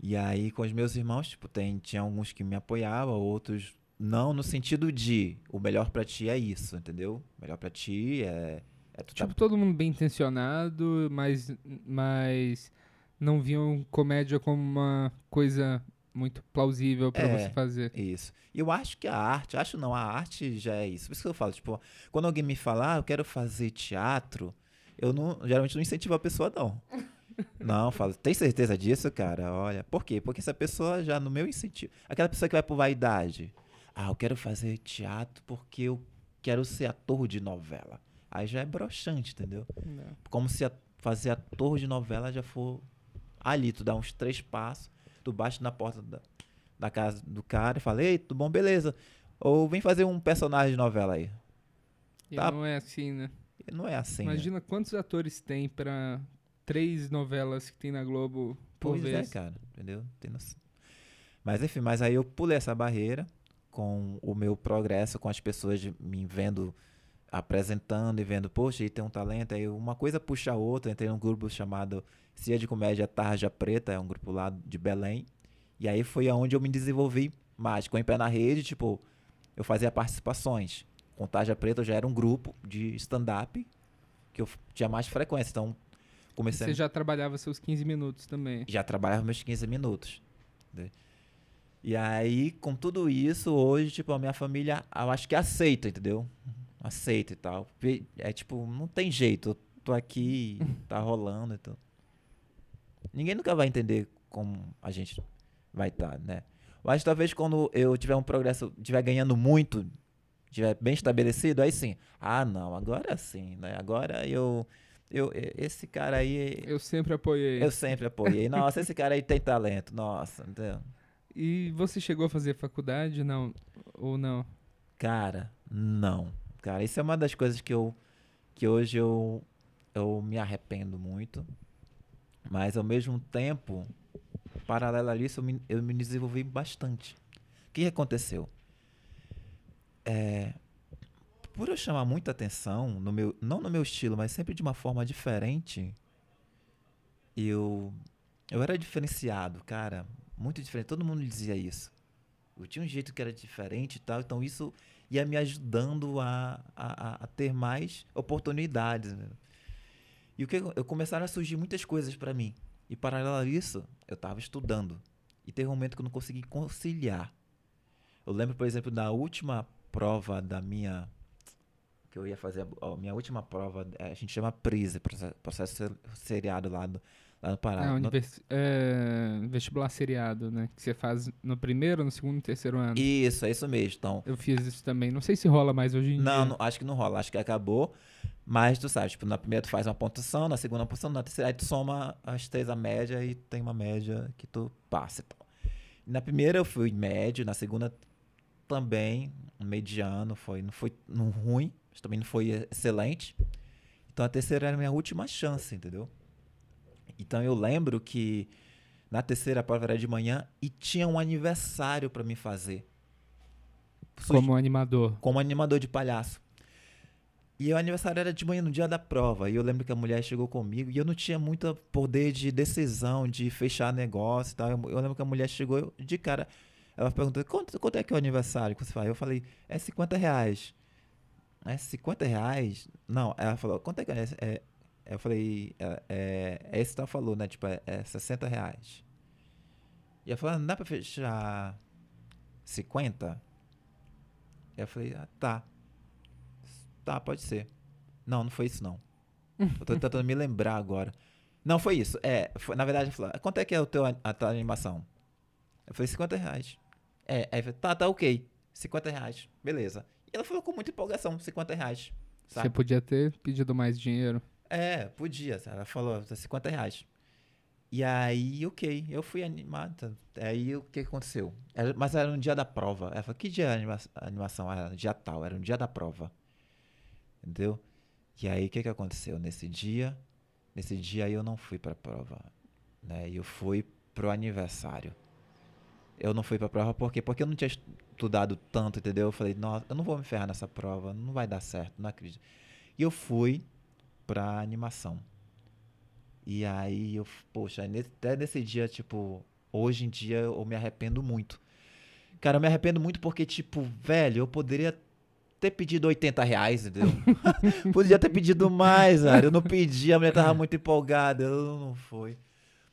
E aí, com os meus irmãos, tipo, tem, tinha alguns que me apoiavam, outros não, no sentido de o melhor pra ti é isso, entendeu? O melhor pra ti é. é tu tá- Tipo, todo mundo bem intencionado, mas, mas não viam comédia como uma coisa muito plausível pra É. você fazer. Isso. E eu acho que a arte, acho não, a arte já é isso. Por isso que eu falo, tipo, quando alguém me fala, ah, eu quero fazer teatro, eu não, geralmente não incentivo a pessoa, não. [laughs] Não, eu falo, tem certeza disso, cara? Olha, por quê? Porque essa pessoa já no meu incentivo. Aquela pessoa que vai por vaidade. Ah, eu quero fazer teatro porque eu quero ser ator de novela. Aí já é broxante, entendeu? Como se a- fazer ator de novela já for ali, tu dá uns três passos, tu bate na porta da, da casa do cara e fala, ei, tudo bom, beleza. Ou vem fazer um personagem de novela aí. E Tá. não é assim, né? Não é assim. né? Imagina quantos atores tem pra três novelas que tem na Globo por Pois vez. é, cara, entendeu? Tem noção. Mas enfim, mas aí eu pulei essa barreira com o meu progresso, com as pessoas me vendo apresentando e vendo, poxa, aí tem um talento, aí uma coisa puxa a outra, entrei num grupo chamado Cia de Comédia Tarja Preta, é um grupo lá de Belém, e aí foi aonde eu me desenvolvi mais, com o pé na rede, tipo, eu fazia participações, com Tarja Preta eu já era um grupo de stand-up, que eu tinha mais frequência, então comecei a Você já trabalhava seus 15 minutos também. já trabalhava meus 15 minutos. né? E aí, com tudo isso, hoje, tipo, a minha família, eu acho que aceita, entendeu? Aceita e tal. É tipo, não tem jeito, eu tô aqui, [laughs] tá rolando, então. Ninguém nunca vai entender como a gente vai estar, né? Mas talvez quando eu tiver um progresso, tiver ganhando muito, tiver bem estabelecido, aí sim. Ah, não, agora sim, né? Agora eu, eu esse cara aí, Eu sempre apoiei. eu sempre apoiei. Nossa, esse cara aí tem talento. Nossa, entendeu? E você chegou a fazer faculdade, não? Ou não? Cara, não. Cara, isso é uma das coisas que eu que hoje eu eu me arrependo muito. Mas ao mesmo tempo, paralelo a isso, eu me, eu me desenvolvi bastante. O que aconteceu? É, por eu chamar muita atenção, no meu, não no meu estilo, mas sempre de uma forma diferente, eu, eu era diferenciado, cara. Muito diferente. Todo mundo dizia isso. Eu tinha um jeito que era diferente e tal, então isso ia me ajudando a, a, a ter mais oportunidades. E o que eu começaram a surgir muitas coisas para mim. E paralelo a isso, eu estava estudando. E teve um momento que eu não consegui conciliar. Eu lembro, por exemplo, da última prova da minha que eu ia fazer a minha última prova, é, a gente chama PRISE, processo, seriado lá no, lá no Pará. É, no... é, vestibular seriado, né? Que você faz no primeiro, no segundo e terceiro ano. Isso, é isso mesmo. Então, eu fiz isso também. Não sei se rola mais hoje em não, dia. Não, acho que não rola. Acho que acabou. Mas tu sabe, tipo, na primeira tu faz uma pontuação, na segunda uma pontuação, na terceira aí tu soma as três a média e tem uma média que tu passa e tal. Na primeira eu fui médio, na segunda também, mediano, foi, não foi não ruim, mas também não foi excelente. Então a terceira era a minha última chance, entendeu? Então eu lembro que na terceira prova era de manhã e tinha um aniversário para me fazer. Como animador. Como animador de palhaço. E o aniversário era de manhã, no dia da prova. E eu lembro que a mulher chegou comigo e eu não tinha muito poder de decisão, de fechar negócio e tal. Eu, eu lembro que a mulher chegou de cara. Ela perguntou: quanto, quanto é que é o aniversário que você faz? Eu falei: é 50 reais. É 50 reais? Não, ela falou: quanto é que é? é eu falei: é, é, é esse que ela falou, né? Tipo, é, é 60 reais. E ela falou: não dá pra fechar 50? E eu falei: ah, tá. Tá, pode ser. Não, não foi isso não. [laughs] eu tô tentando me lembrar agora. Não, foi isso. É, foi, na verdade, falou, quanto é que é o teu, a tua animação? Eu falei, 50 reais. É, aí falei, tá, tá ok. 50 reais. Beleza. E ela falou com muita empolgação, 50 reais. Sabe? Você podia ter pedido mais dinheiro. É, podia. Ela falou, 50 reais. E aí, ok, eu fui animado. Aí o que aconteceu? Era, mas era no dia da prova. Ela falou, que dia a anima animação? Era no dia tal, era no dia da prova. Entendeu? E aí o que, que aconteceu? Nesse dia, nesse dia eu não fui pra prova. Né? Eu fui pro aniversário. Eu não fui pra prova por quê? Porque eu não tinha estudado tanto, entendeu? Eu falei, nossa, eu não vou me ferrar nessa prova, não vai dar certo, não acredito. E eu fui pra animação. E aí eu, poxa, até nesse dia, tipo, hoje em dia eu me arrependo muito. Cara, eu me arrependo muito porque, tipo, velho, eu poderia ter pedido 80 reais, entendeu? [laughs] Podia ter pedido mais, cara. Eu não pedi, a mulher tava muito empolgada, eu não fui.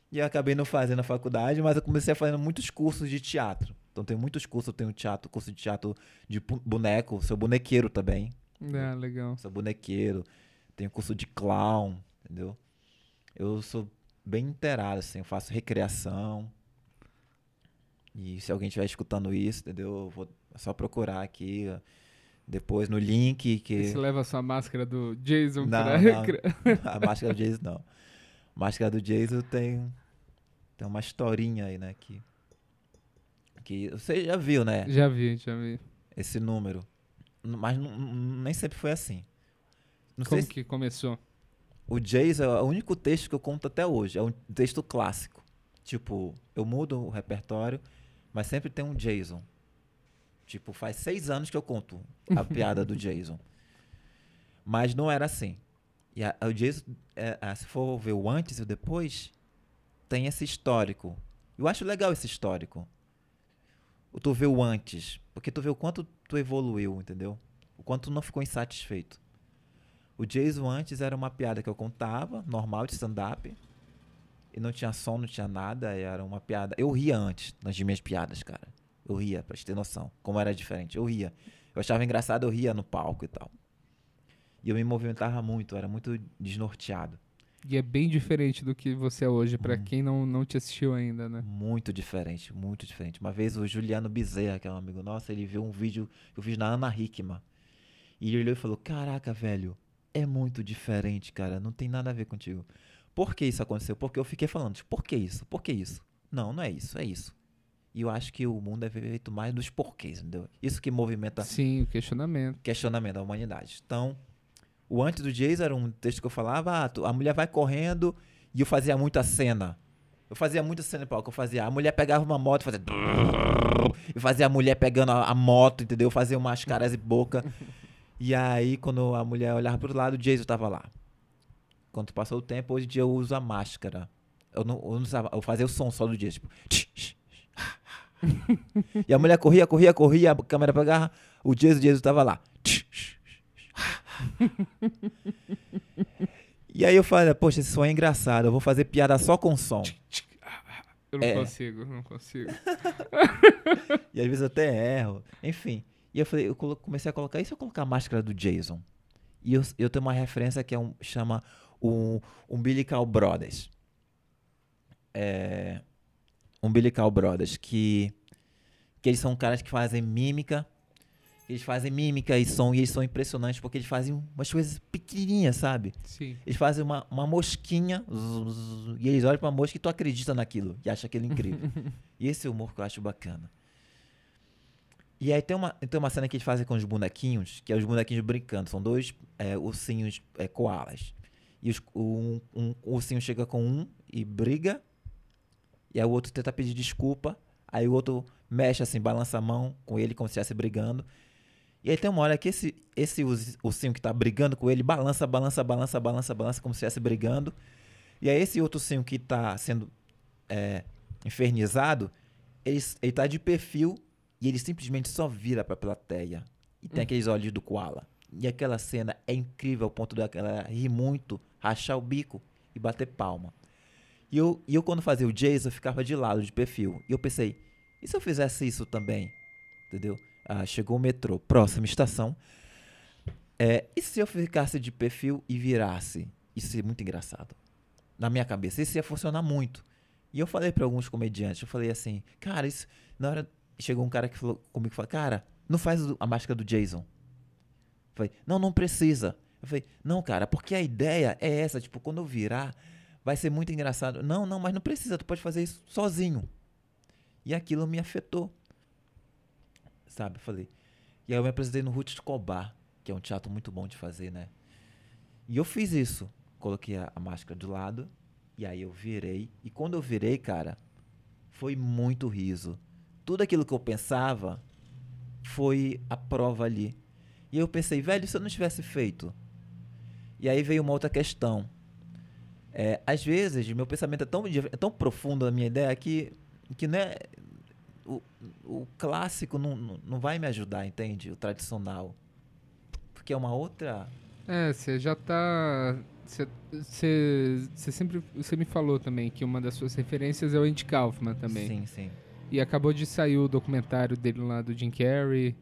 E eu acabei não fazendo a faculdade, mas eu comecei a fazer muitos cursos de teatro. Então tem muitos cursos, eu tenho teatro, curso de teatro de boneco, sou bonequeiro também. É, legal. Sou bonequeiro, tenho curso de clown, entendeu? Eu sou bem inteirado, assim, eu faço recreação. E se alguém estiver escutando isso, entendeu? Eu vou é só procurar aqui depois no link que. Você leva a sua máscara do Jason não, pra não, [laughs] A máscara do Jason não. A máscara do Jason tem. Tem uma historinha aí, né? Que, que você já viu, né? Já vi, já vi. Esse número. Mas nem sempre foi assim. Não Como que começou? O Jason é o único texto que eu conto até hoje. É um texto clássico. Tipo, eu mudo o repertório, mas sempre tem um Jason. Tipo, faz seis anos que eu conto a piada do Jason. Mas não era assim. E a, o Jason, é, a, se for ver o antes e o depois, tem esse histórico. Eu acho legal esse histórico. Tu vê o antes, porque tu vê o quanto tu evoluiu, entendeu? O quanto tu não ficou insatisfeito. O Jason antes era uma piada que eu contava, normal de stand-up. E não tinha som, não tinha nada. Era uma piada. Eu ria antes nas minhas piadas, cara. Eu ria, pra te ter noção. Como era diferente. Eu ria. Eu achava engraçado, eu ria no palco e tal. E eu me movimentava muito, era muito desnorteado. E é bem diferente do que você é hoje, para hum. quem não, não te assistiu ainda, né? Muito diferente, muito diferente. Uma vez o Juliano Bezerra, que é um amigo nosso, ele viu um vídeo que eu fiz na Ana Hickman. E ele olhou e falou: Caraca, velho, é muito diferente, cara. Não tem nada a ver contigo. Por que isso aconteceu? Porque eu fiquei falando, por que isso? Por que isso? Não, não é isso, é isso. E eu acho que o mundo é feito mais dos porquês, entendeu? Isso que movimenta. Sim, o questionamento. Questionamento da humanidade. Então, o antes do Jason era um texto que eu falava: ah, a mulher vai correndo e eu fazia muita cena. Eu fazia muita cena em palco. Eu fazia. A mulher pegava uma moto e fazia. E fazia a mulher pegando a, a moto, entendeu? Eu fazia umas caras e boca. E aí, quando a mulher olhava pro lado, o Jason tava lá. Quando passou o tempo, hoje em dia eu uso a máscara. Eu não, eu não eu fazia o som só do Jason, tipo. tch, tch, [laughs] e a mulher corria, corria, corria, a câmera pegava, o Jason, o Jason tava lá. [laughs] E aí eu falei, poxa, esse som é engraçado, eu vou fazer piada só com som. Eu não É. consigo, não consigo. [laughs] E às vezes eu até erro. Enfim. E eu falei, eu comecei a colocar, e se eu colocar a máscara do Jason? E eu, eu tenho uma referência que é um, chama o Umbilical Brothers. É, Umbilical Brothers, que, que eles são caras que fazem mímica. Eles fazem mímica e som, e eles são impressionantes porque eles fazem umas coisas pequenininhas, sabe? Sim. Eles fazem uma, uma mosquinha zzz, zzz, e eles olham pra mosca e tu acredita naquilo e acha aquilo incrível. [laughs] e esse é o humor que eu acho bacana. E aí tem uma, tem uma cena que eles fazem com os bonequinhos, que é os bonequinhos brincando. São dois é, ursinhos é, koalas. E os, um, um ursinho chega com um e briga. E aí o outro tenta pedir desculpa. Aí o outro mexe assim, balança a mão com ele como se estivesse brigando. E aí tem uma hora que esse, esse urs- ursinho que tá brigando com ele balança, balança, balança, balança, balança, como se estivesse brigando. E aí esse outro ursinho que tá sendo é, infernizado, ele, s- ele tá de perfil e ele simplesmente só vira pra plateia. E tem aqueles olhos do koala. E aquela cena é incrível ao ponto da galera rir muito, rachar o bico e bater palma. E eu, e eu quando fazia o Jason, eu ficava de lado, de perfil. E eu pensei, e se eu fizesse isso também? Entendeu? Ah, chegou o metrô, próxima estação. É, e se eu ficasse de perfil e virasse? Isso seria muito engraçado. Na minha cabeça, isso ia funcionar muito. E eu falei pra alguns comediantes, eu falei assim, cara, isso. Na hora. Chegou um cara que falou comigo falou, cara, não faz a máscara do Jason. Eu falei, não, não precisa. Eu falei, não, cara, porque a ideia é essa, tipo, quando eu virar, vai ser muito engraçado. Não, não, mas não precisa, tu pode fazer isso sozinho. E aquilo me afetou. Sabe? Eu falei. E aí eu me apresentei no Ruth Escobar, que é um teatro muito bom de fazer, né? E eu fiz isso. Coloquei a, a máscara do lado, e aí eu virei. E quando eu virei, cara, foi muito riso. Tudo aquilo que eu pensava foi a prova ali. E eu pensei, velho, se eu não tivesse feito. E aí veio uma outra questão. É, às vezes, meu pensamento é tão, é tão profundo na minha ideia que, que não é, o, o clássico não, não, não vai me ajudar, entende? O tradicional. Porque é uma outra. É, você já tá. Você sempre. Você me falou também que uma das suas referências é o Andy Kaufman também. Sim, sim. E acabou de sair o documentário dele lá do Jim Carrey.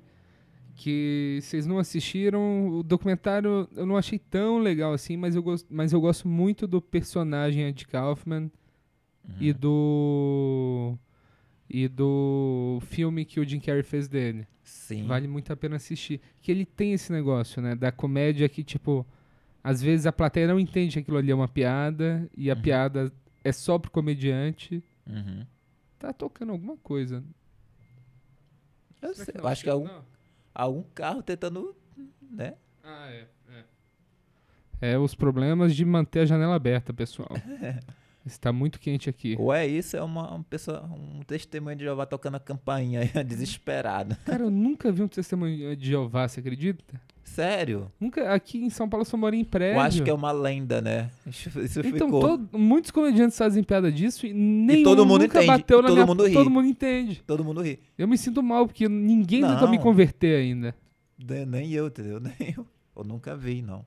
Que vocês não assistiram. O documentário eu não achei tão legal assim, mas eu, gosto, mas eu gosto muito do personagem Andy Kaufman e do. E do filme que o Jim Carrey fez dele. Sim. Vale muito a pena assistir. Que ele tem esse negócio, né? Da comédia que, tipo, às vezes a plateia não entende que aquilo ali é uma piada e a Uhum. piada é só pro comediante. Uhum. Tá tocando alguma coisa. Eu, sei, eu acho que é algum, não? Algum carro tentando. Né? Ah, é, é. É os problemas de manter a janela aberta, pessoal. [laughs] Está muito quente aqui. Ou é isso, é uma, uma pessoa, um testemunho de Jeová tocando a campainha [laughs] desesperado. Cara, eu nunca vi um testemunho de Jeová, você acredita? Sério? Nunca, aqui em São Paulo eu só moro em prédio. Eu acho que é uma lenda, né? Isso, Então, ficou. todo- muitos comediantes fazem piada disso e nenhum todo mundo nunca entende, bateu e na todo minha... mundo ri. Todo mundo entende. Todo mundo ri. Eu me sinto mal, porque ninguém nunca me Não. converter ainda. Ne- Nem eu, entendeu? [laughs] Nem eu. Eu nunca vi, não.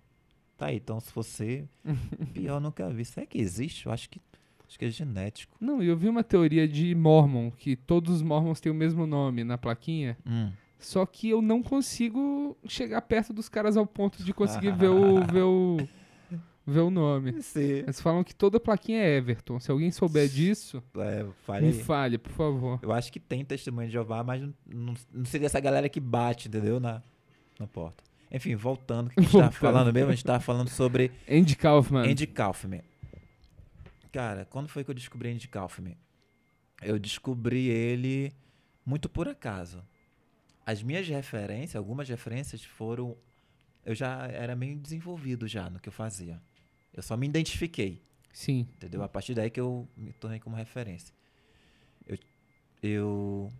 Tá aí, então se você. [laughs] Pior, eu nunca vi. Será que existe? Eu acho que. Acho que é genético. Não, eu vi uma teoria de Mormon, que todos os Mormons têm o mesmo nome na plaquinha, Hum. Só que eu não consigo chegar perto dos caras ao ponto de conseguir [laughs] ver, o, ver, o, ver o nome. Sim. Eles falam que toda plaquinha é Everton. Se alguém souber disso, É, falha me fale, por favor. Eu acho que tem testemunho de Jeová, mas não, não, não seria essa galera que bate, entendeu? Na, na porta. Enfim, voltando, o que a gente tava Voltando. falando mesmo, a gente tava falando sobre Andy Kaufman. Andy Kaufman. Cara, quando foi que eu descobri Andy Kaufman? Eu descobri ele muito por acaso. As minhas referências, algumas referências foram. Eu já era meio desenvolvido já no que eu fazia. Eu só me identifiquei. Sim. Entendeu? A partir daí que eu me tornei como referência. Eu. Eu.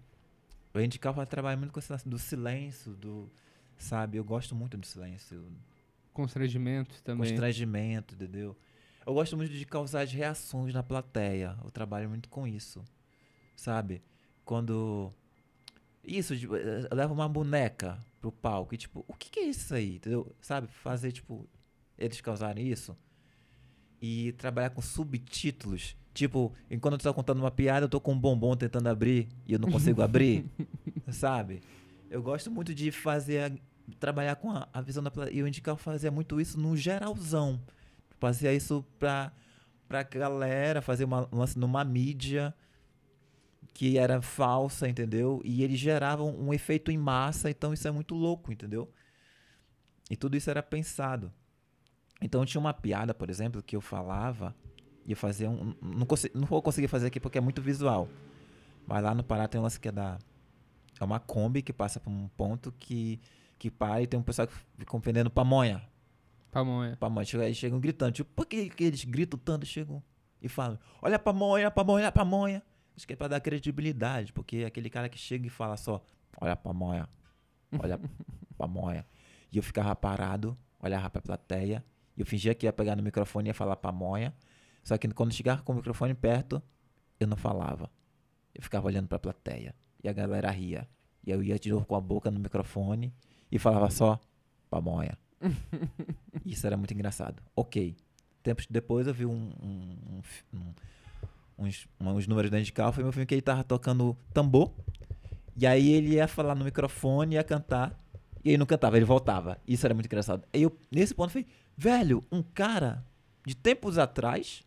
O Andy Kaufman trabalha muito com esse lance do silêncio, do. sabe? Eu gosto muito do silêncio, Constrangimento também. constrangimento, entendeu? Eu gosto muito de causar as reações na plateia. Eu trabalho muito com isso, sabe? Quando isso, tipo, eh, eu levo uma boneca pro palco e tipo, o que, que é isso aí, entendeu? Sabe? Fazer tipo eles causarem isso e trabalhar com subtítulos. Tipo, enquanto eu tô contando uma piada, eu tô com um bombom tentando abrir e eu não consigo abrir, [laughs] sabe? Eu gosto muito de fazer, a- trabalhar com a, a visão da plateia. E o Indical fazia muito isso no geralzão. Fazia isso pra, pra galera, fazer uma, um lance numa mídia que era falsa, entendeu? E eles geravam um efeito em massa, então isso é muito louco, entendeu? E tudo isso era pensado. Então tinha uma piada, por exemplo, que eu falava e eu fazia um. Não, consi- não vou conseguir fazer aqui porque é muito visual. Mas lá no Pará tem um lance que é da. É uma Kombi que passa por um ponto que, que para e tem um pessoal que fica vendendo pamonha. Pamonha. Pamonha. Chega- Aí chegam gritando. Tipo, por que, que eles gritam tanto? Chegam e falam: Olha a pamonha, pamonha, pamonha. Acho que é pra dar credibilidade, porque aquele cara que chega e fala só: Olha a pamonha, olha [laughs] a pamonha. E eu ficava parado, olhava pra plateia, e eu fingia que ia pegar no microfone e ia falar pamonha. Só que quando chegava com o microfone perto, eu não falava. Eu ficava olhando pra plateia. E a galera ria. E eu ia de novo com a boca no microfone e falava só pamonha. [laughs] Isso era muito engraçado. Ok. Tempos depois eu vi um, um- um um- uns, uns números da Indical. Foi meu filme que ele tava tocando tambor. E aí ele ia falar no microfone, ia cantar. E aí não cantava, ele voltava. Isso era muito engraçado. Aí eu, nesse ponto, falei, velho, um cara de tempos atrás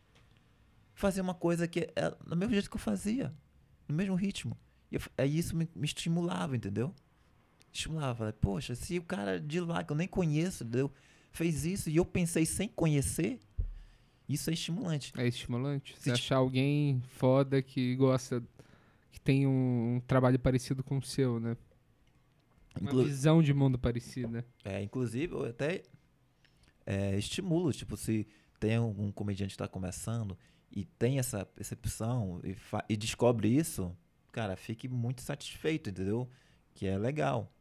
fazia uma coisa que é do mesmo jeito que eu fazia. No mesmo ritmo. E eu isso me, me estimulava, entendeu? Estimulava. Falei, Poxa, se o cara de lá, que eu nem conheço, entendeu? fez isso e eu pensei sem conhecer, isso é estimulante. É estimulante. Se achar alguém foda que gosta, que tem um, um trabalho parecido com o seu, né? Uma Inclu- visão de mundo parecida. É, inclusive, eu até é, estimulo, tipo, se tem um comediante que está começando e tem essa percepção e, e descobre isso, cara, fique muito satisfeito, entendeu? Que é legal.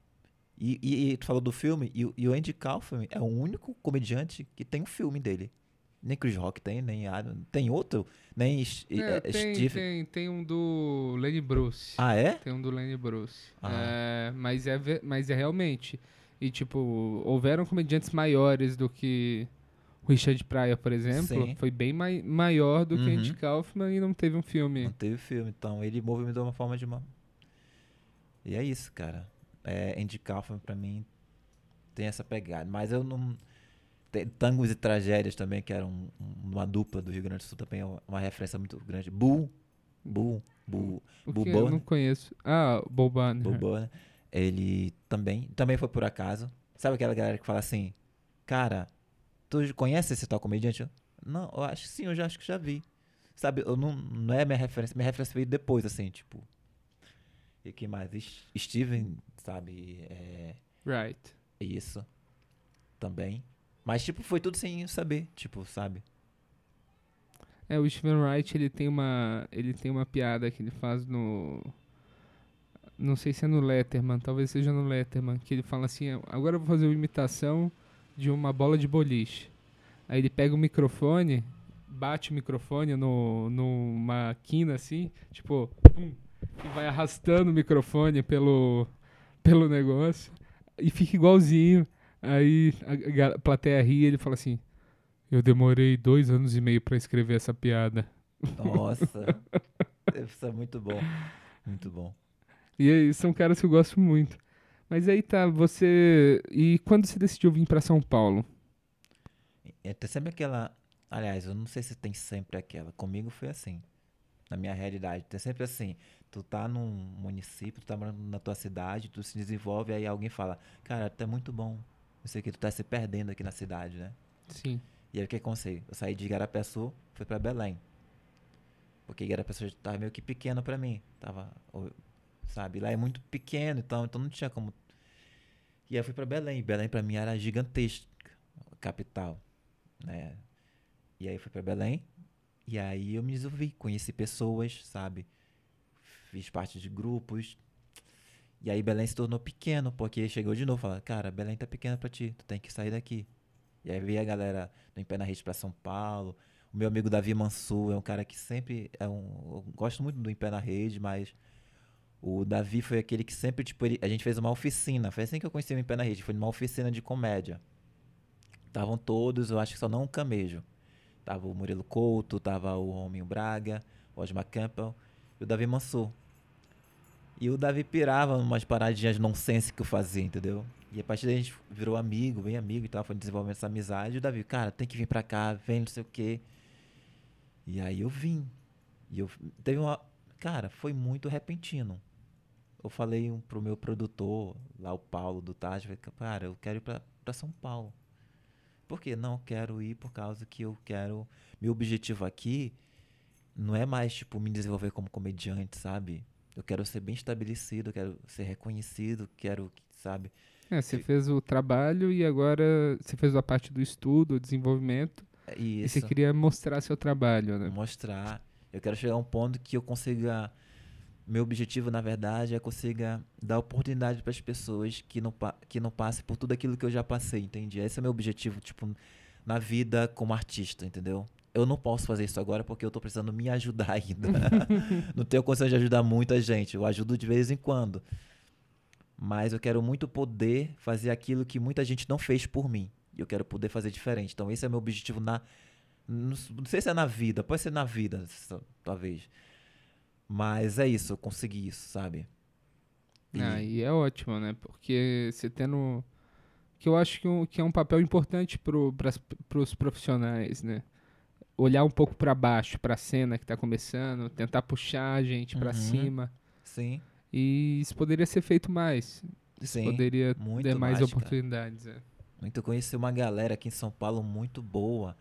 E, e- e tu falou do filme, e, o- e o Andy Kaufman é o único comediante que tem um filme dele. Nem Chris Rock tem, nem Adam. Tem outro? Nem É, é, tem, Steve. tem, tem um do Lenny Bruce. Ah, é? Tem um do Lenny Bruce. Ah. É, mas, é, mas é realmente. E, tipo, houveram comediantes maiores do que o Richard Pryor, por exemplo. Sim. Foi bem mai- maior do que Uhum. Andy Kaufman e não teve um filme. Não teve filme, então ele movimentou uma forma de uma. E é isso, cara. É, Andy Kaufman pra mim tem essa pegada. Mas eu não. Tangos e Tragédias também, que era um- um- uma dupla do Rio Grande do Sul, também é uma- referência muito grande. Bull, Bull, Bull, Bull eu não conheço. Ah, o Bob Burner. Bull Burner. Ele também, também foi por acaso. Sabe aquela galera que fala assim, cara, tu conhece esse tal comediante? Não, eu acho que sim, eu já acho que já vi. Sabe, eu não, não é minha referência, minha referência veio depois, assim, tipo. E quem mais? Steven, sabe? É, Right. isso. Também. Mas, tipo, foi tudo sem saber, tipo, sabe? É, o Steven Wright, ele tem uma, ele tem uma piada que ele faz no não sei se é no Letterman, talvez seja no Letterman, que ele fala assim, agora eu vou fazer uma imitação de uma bola de boliche. Aí ele pega o microfone, bate o microfone no, numa quina assim, tipo, pum, e vai arrastando o microfone pelo, pelo negócio e fica igualzinho. Aí a, a plateia ri e ele fala assim, eu demorei dois anos e meio pra escrever essa piada. Nossa. [laughs] Isso é muito bom. Muito bom. E aí, são caras que eu gosto muito. Mas aí tá, você. E quando você decidiu vir pra São Paulo? É, tem sempre aquela. Aliás, eu não sei se tem sempre aquela. Comigo foi assim. Na minha realidade. Tem sempre assim. Tu tá num município, tu tá morando na tua cidade, tu se desenvolve, aí alguém fala, cara, é muito bom. Não sei que, tu tá se perdendo aqui na cidade, né? Sim. E aí o que aconteceu? Eu saí de Igarapé-Sul, fui pra Belém. Porque Igarapé-Sul tava meio que pequeno pra mim. Tava, sabe? Lá é muito pequeno, então, então não tinha como. E aí eu fui pra Belém. Belém pra mim era gigantesca, capital, né? E aí eu fui pra Belém. E aí eu me desenvolvi, conheci pessoas, sabe? Fiz parte de grupos. E aí Belém se tornou pequeno, porque chegou de novo, falando, cara, Belém tá pequena pra ti, tu tem que sair daqui. E aí veio a galera do Em Pé na Rede pra São Paulo. O meu amigo Davi Mansur é um cara que sempre é um. Eu gosto muito do Em Pé na Rede, mas o Davi foi aquele que sempre, tipo, ele- a gente fez uma oficina. Foi assim que eu conheci o Em Pé na Rede, foi numa oficina de comédia. Estavam todos, eu acho que só não um camejo. Tava o Murilo Couto, tava o Rominho Braga, o Osmar Campbell e o Davi Mansur. E o Davi pirava umas paradinhas nonsense que eu fazia, entendeu? E a partir daí a gente virou amigo, bem amigo e tal, foi desenvolvendo essa amizade. E o Davi, cara, tem que vir pra cá, vem, não sei o quê. E aí eu vim. E eu teve uma. Cara, foi muito repentino. Eu falei um, pro meu produtor, lá o Paulo do Taj, falei, cara, eu quero ir pra, pra São Paulo. Por quê? Não, quero ir por causa que eu quero. Meu objetivo aqui não é mais, tipo, me desenvolver como comediante, sabe? Eu quero ser bem estabelecido, eu quero ser reconhecido, quero, sabe? É, você E- fez o trabalho e agora você fez a parte do estudo, o desenvolvimento. É E Isso. você queria mostrar seu trabalho, né? mostrar. Eu quero chegar a um ponto que eu consiga. Meu objetivo, na verdade, é consiga dar oportunidade para as pessoas que não, que não passem por tudo aquilo que eu já passei, entende? Esse é meu objetivo, tipo, na vida como artista, entendeu? Eu não posso fazer isso agora porque eu tô precisando me ajudar [laughs] ainda. [laughs] não tenho condição de ajudar muita gente. Eu ajudo de vez em quando. Mas eu quero muito poder fazer aquilo que muita gente não fez por mim. E eu quero poder fazer diferente. Então, esse é meu objetivo na, não, sei se é na vida, pode ser na vida, talvez. Mas é isso, eu consegui isso, sabe? E- Ah, e é ótimo, né? Porque você tendo. Que eu acho que, um- que é um papel importante pras, pros profissionais, né? Olhar um pouco pra baixo, pra cena que tá começando, tentar puxar a gente pra Uhum. cima. Sim, E isso poderia ser feito mais. Sim. poderia muito ter mais oportunidades. é. Muito conheci uma galera aqui em São Paulo muito boa.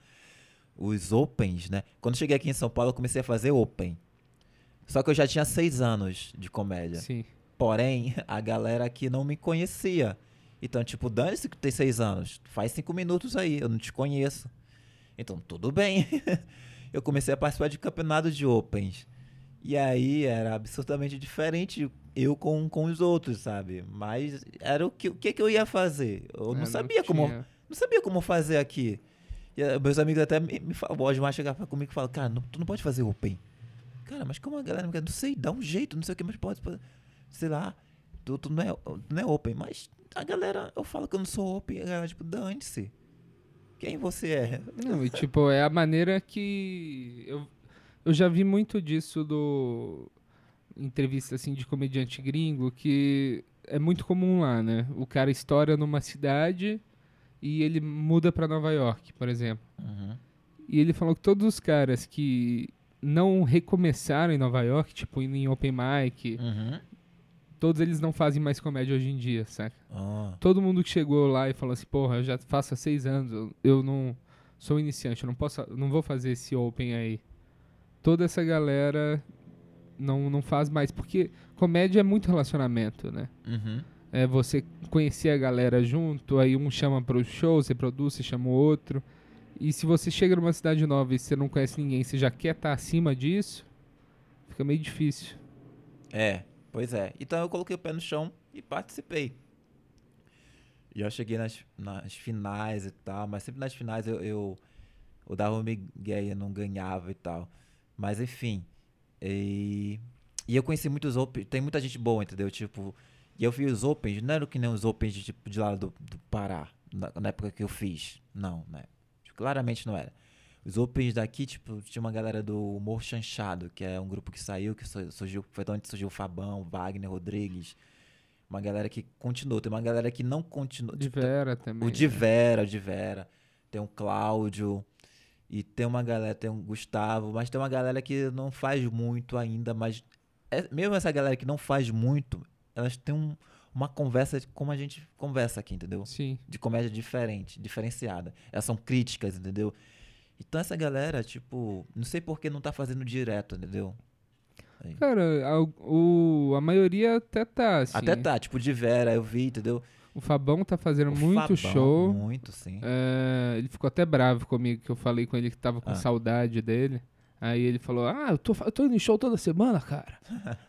Os Opens, né? Quando cheguei aqui em São Paulo, eu comecei a fazer Open. Só que eu já tinha seis anos de comédia. Sim. Porém, [laughs] a galera aqui não me conhecia. Então, tipo, dane-se que tem seis anos. Faz cinco minutos aí, eu não te conheço. Então, tudo bem. [laughs] eu comecei a participar de campeonatos de Opens. E aí era absurdamente diferente eu com, com os outros, sabe? Mas era o que, o que, que eu ia fazer? Eu não É, sabia como. tinha- Não sabia como fazer aqui. E eh, meus amigos até me, me falam, o Osmar chegava comigo e fala, cara, não- tu não pode fazer open. Cara, mas como a galera me quer? Não sei, dá um jeito, não sei o que, mas pode, pode sei lá, tu, tu, não é, tu não é open. Mas a galera, eu falo que eu não sou open, a galera, tipo, dane-se. Quem você é? Não, e tipo, é a maneira que. Eu, eu já vi muito disso do. Entrevista assim de comediante gringo, que é muito comum lá, né? O cara estoura numa cidade e ele muda pra Nova York, por exemplo. Uhum. E ele falou que todos os caras que não recomeçaram em Nova York, tipo indo em open mic, Uhum. Todos eles não fazem mais comédia hoje em dia, saca? Ah, Todo mundo que chegou lá e falou assim, porra, eu já faço há seis anos, eu, eu não sou iniciante, eu não posso, não vou fazer esse open aí. Toda essa galera não, não faz mais, porque comédia é muito relacionamento, né? uhum. É você conhecer a galera junto, aí um chama pro show, você produz, você chama o outro. E se você chega numa cidade nova e você não conhece ninguém, você já quer estar acima disso, fica meio difícil. É, pois é. Então eu coloquei o pé no chão e participei. E eu cheguei nas, nas finais e tal, mas sempre nas finais eu, eu, eu dava não ganhava e tal. Mas enfim. E, e eu conheci muitos Opens, tem muita gente boa, entendeu? Tipo, e eu vi os Opens, não era que nem os Opens de, tipo, de lá do, do Pará, na, na época que eu fiz. Não, né? Claramente não era. Os Opens daqui, tipo, tinha uma galera do Humor Chanchado, que é um grupo que saiu, que su- surgiu, foi de onde surgiu o Fabão, Wagner Rodrigues. Uma galera que continuou. Tem uma galera que não continuou. De tipo, Vera também. o de Vera, o de Vera. Tem um Cláudio. E tem uma galera, tem um Gustavo. Mas tem uma galera que não faz muito ainda. Mas é- mesmo essa galera que não faz muito, elas têm um- uma conversa como a gente conversa aqui, entendeu? Sim. de comédia diferente, diferenciada. Elas são críticas, entendeu? Então essa galera, tipo, não sei por que não tá fazendo direto, entendeu? Aí. Cara, a, o, a maioria até tá, assim. Até tá, tipo, de Vera, eu vi, entendeu? O Fabão tá fazendo O muito Fabão, show. Muito, sim. É, ele ficou até bravo comigo, que eu falei com ele que tava com Ah. saudade dele. Aí ele falou, ah, eu tô, eu tô indo em show toda semana, cara. [laughs]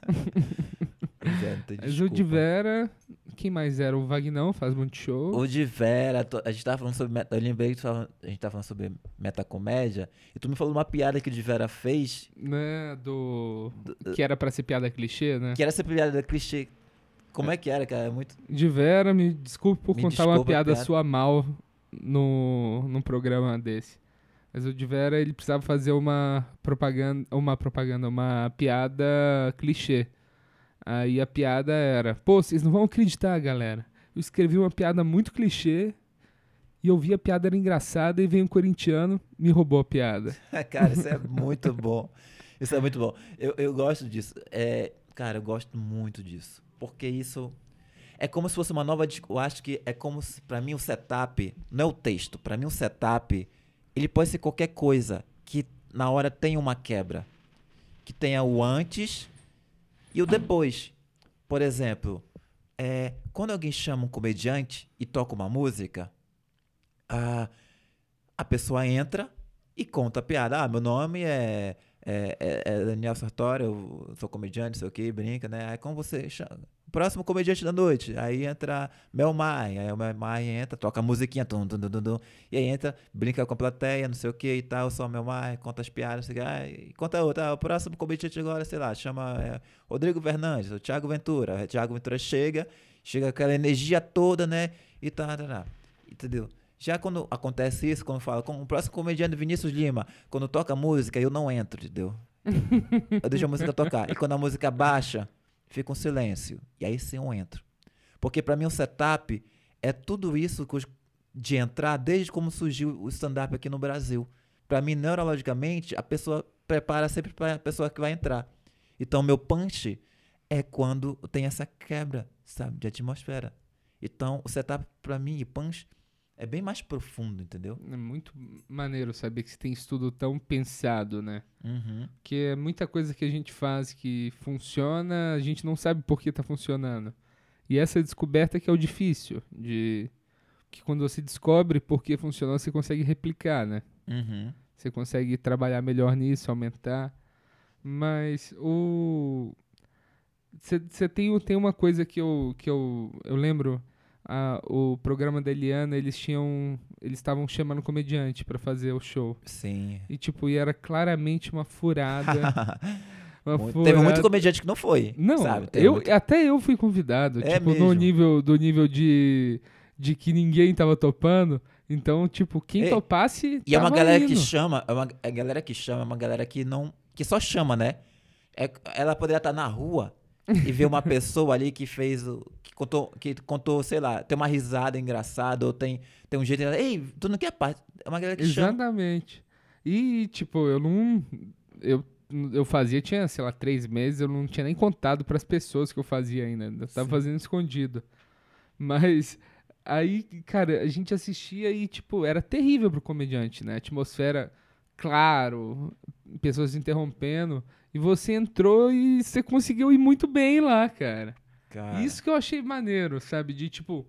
Pois é, Mas [laughs] o de Vera, quem mais era? O Vagnão faz muito show. O de Vera, a gente tava falando sobre. meta- Eu lembrei que tava- a gente tava falando sobre metacomédia. E tu me falou uma piada que o de Vera fez, Né, do... Que era pra ser piada clichê, né? que era essa piada da clichê. Como é que era, cara? É muito. De Vera, me desculpe por Me contar uma piada, piada. sua mal no, num programa desse. Mas o de Vera, ele precisava fazer uma propaganda, uma propaganda, uma piada clichê. Aí a piada era, pô, vocês não vão acreditar, galera. Eu escrevi uma piada muito clichê e eu vi a piada era engraçada e veio um corintiano me roubou a piada. [laughs] cara, isso é muito bom. Isso é muito bom. Eu, eu gosto disso. É, cara, eu gosto muito disso. Porque isso. É como se fosse uma nova. Eu acho que é como se, pra mim, o setup. Não é o texto. Pra mim, o setup. Ele pode ser qualquer coisa que na hora tenha uma quebra. Que tenha o antes e o depois. Por exemplo, é, quando alguém chama um comediante e toca uma música, a, a pessoa entra e conta a piada. Ah, meu nome é, é, é- é Daniel Sartori, eu sou comediante, sei o que, brinca, né? Aí como você chama? Próximo comediante da noite. Aí entra Mel Mai. Aí o Mel Mai entra, toca a musiquinha, tum, tum, tum, tum, tum, e aí entra, brinca com a plateia, não sei o que e tal, só o Mel Mai, conta as piadas, não sei o que. Aí conta outra. Ah, o próximo comediante agora, sei lá, chama é, Rodrigo Fernandes, o Thiago Ventura. O Thiago Ventura chega, chega aquela energia toda, né? E tá, tá, tá. Entendeu? Já quando acontece isso, quando fala com o próximo comediante Vinícius Lima, quando toca música, eu não entro, entendeu? [laughs] Eu deixo a música tocar. E quando a música baixa, fica um silêncio. E aí sim eu entro. Porque pra mim o setup é tudo isso de entrar desde como surgiu o stand-up aqui no Brasil. Pra mim, neurologicamente, a pessoa prepara sempre pra pessoa que vai entrar. Então, meu punch é quando tem essa quebra, sabe, de atmosfera. Então, o setup pra mim e punch é bem mais profundo, entendeu? É muito maneiro saber que você tem isso tudo tão pensado, né? Uhum. Que é muita coisa que a gente faz que funciona, a gente não sabe por que tá funcionando. E essa descoberta que é o difícil, de que quando você descobre por que funcionou, você consegue replicar, né? Uhum. Você consegue trabalhar melhor nisso, aumentar. Mas o você tem, tem uma coisa que eu que eu, eu lembro, a, o programa da Eliana, eles tinham eles estavam chamando comediante pra fazer o show. Sim. E tipo, e era claramente uma furada. [laughs] uma Muito- furada. Teve muito comediante que não foi. Não, sabe? Teve eu, muito- até eu fui convidado, É tipo, no mesmo? nível do nível de de que ninguém tava topando. Então, tipo, quem E- topasse E é uma galera que indo. chama, é uma a galera que chama, é uma galera que não, que só chama, né? É, ela poderia estar na rua e ver uma pessoa ali que fez o que contou, que contou, sei lá, tem uma risada engraçada ou tem tem um jeito, ei, tu não quer parte? É uma galera que chama. Exatamente. E, tipo, eu não. Eu, eu fazia, tinha, sei lá, três meses, eu não tinha nem contado pras pessoas que eu fazia ainda. Eu tava Sim. fazendo escondido. Mas. Aí, cara, a gente assistia e, tipo, era terrível pro comediante, né? Atmosfera, claro, pessoas interrompendo. E você entrou e você conseguiu ir muito bem lá, cara. Cara, Isso que eu achei maneiro, sabe? De tipo,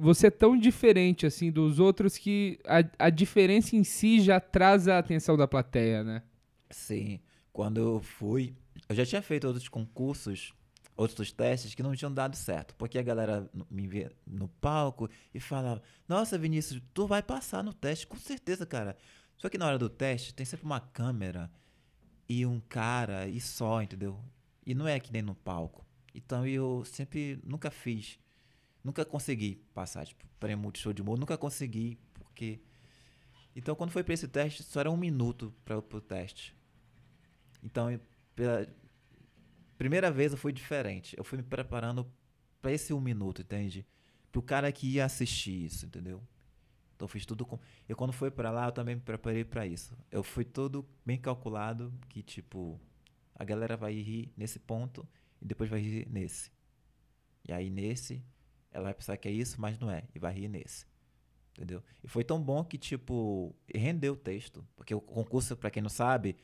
você é tão diferente assim dos outros que a, a diferença em si já traz a atenção da plateia, né? Sim. Quando eu fui, eu já tinha feito outros concursos, outros testes que não tinham dado certo. Porque a galera me via no palco e falava: Nossa, Vinícius, tu vai passar no teste, com certeza, cara. Só que na hora do teste tem sempre uma câmera e um cara e só, entendeu? E não é que nem no palco. Então eu sempre nunca fiz, nunca consegui passar, tipo, prêmio Multishow de humor, nunca consegui, porque. Então quando foi pra esse teste, só era um minuto para o teste. Então, pela primeira vez eu fui diferente. Eu fui me preparando pra esse um minuto, entende? Pro cara que ia assistir isso, entendeu? Então eu fiz tudo com. Eu quando fui pra lá, eu também me preparei pra isso. Eu fui todo bem calculado que tipo a galera vai rir nesse ponto e depois vai rir nesse. E aí nesse ela vai pensar que é isso, mas não é e vai rir nesse. Entendeu? E foi tão bom que tipo rendeu o texto, porque o concurso, pra quem não sabe,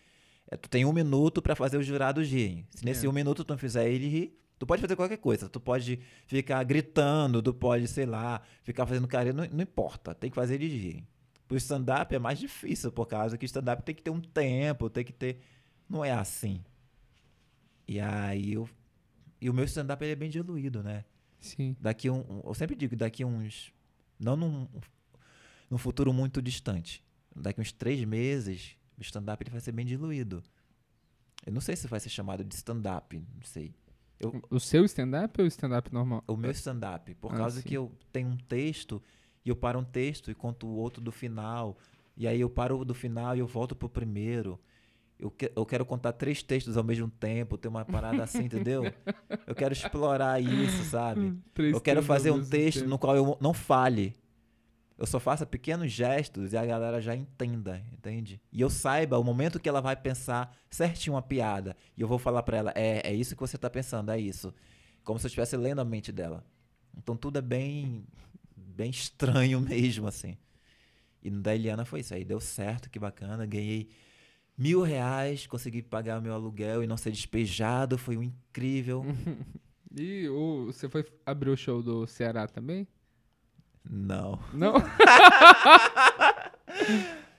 é, tu tem um minuto pra fazer os jurados rirem. Se nesse É. um minuto tu não fizer ele rir, tu pode fazer qualquer coisa. Tu pode ficar gritando, tu pode, sei lá, ficar fazendo careta, não, não importa. Tem que fazer eles rirem. Pro stand-up é mais difícil, por causa que stand-up tem que ter um tempo, tem que ter. Não é assim. E aí eu E o meu stand-up é bem diluído, né? Sim. Daqui um, um- eu sempre digo, daqui uns. Não num, num futuro muito distante. Daqui uns três meses, o stand-up ele vai ser bem diluído. Eu não sei se vai ser chamado de stand-up, não sei. O seu stand-up ou o stand-up normal? O meu stand-up, por Ah, causa sim. que eu tenho um texto e eu paro um texto e conto o outro do final. E aí eu paro do final e eu volto pro primeiro. Eu, que- eu quero contar três textos ao mesmo tempo, ter uma parada assim, [laughs] entendeu? Eu quero explorar isso, sabe? Três Eu quero fazer um texto tempo. no qual eu não fale. Eu só faça pequenos gestos e a galera já entenda, entende? E eu saiba o momento que ela vai pensar certinho uma piada. E eu vou falar pra ela, é, é isso que você tá pensando, é isso. Como se eu estivesse lendo a mente dela. Então tudo é bem, bem estranho [laughs] mesmo, assim. E no da Eliana foi isso. Aí deu certo, que bacana. Ganhei mil reais, consegui pagar meu aluguel e não ser despejado. Foi um incrível. [laughs] E o, você foi abrir o show do Ceará também? Não. Não? [laughs]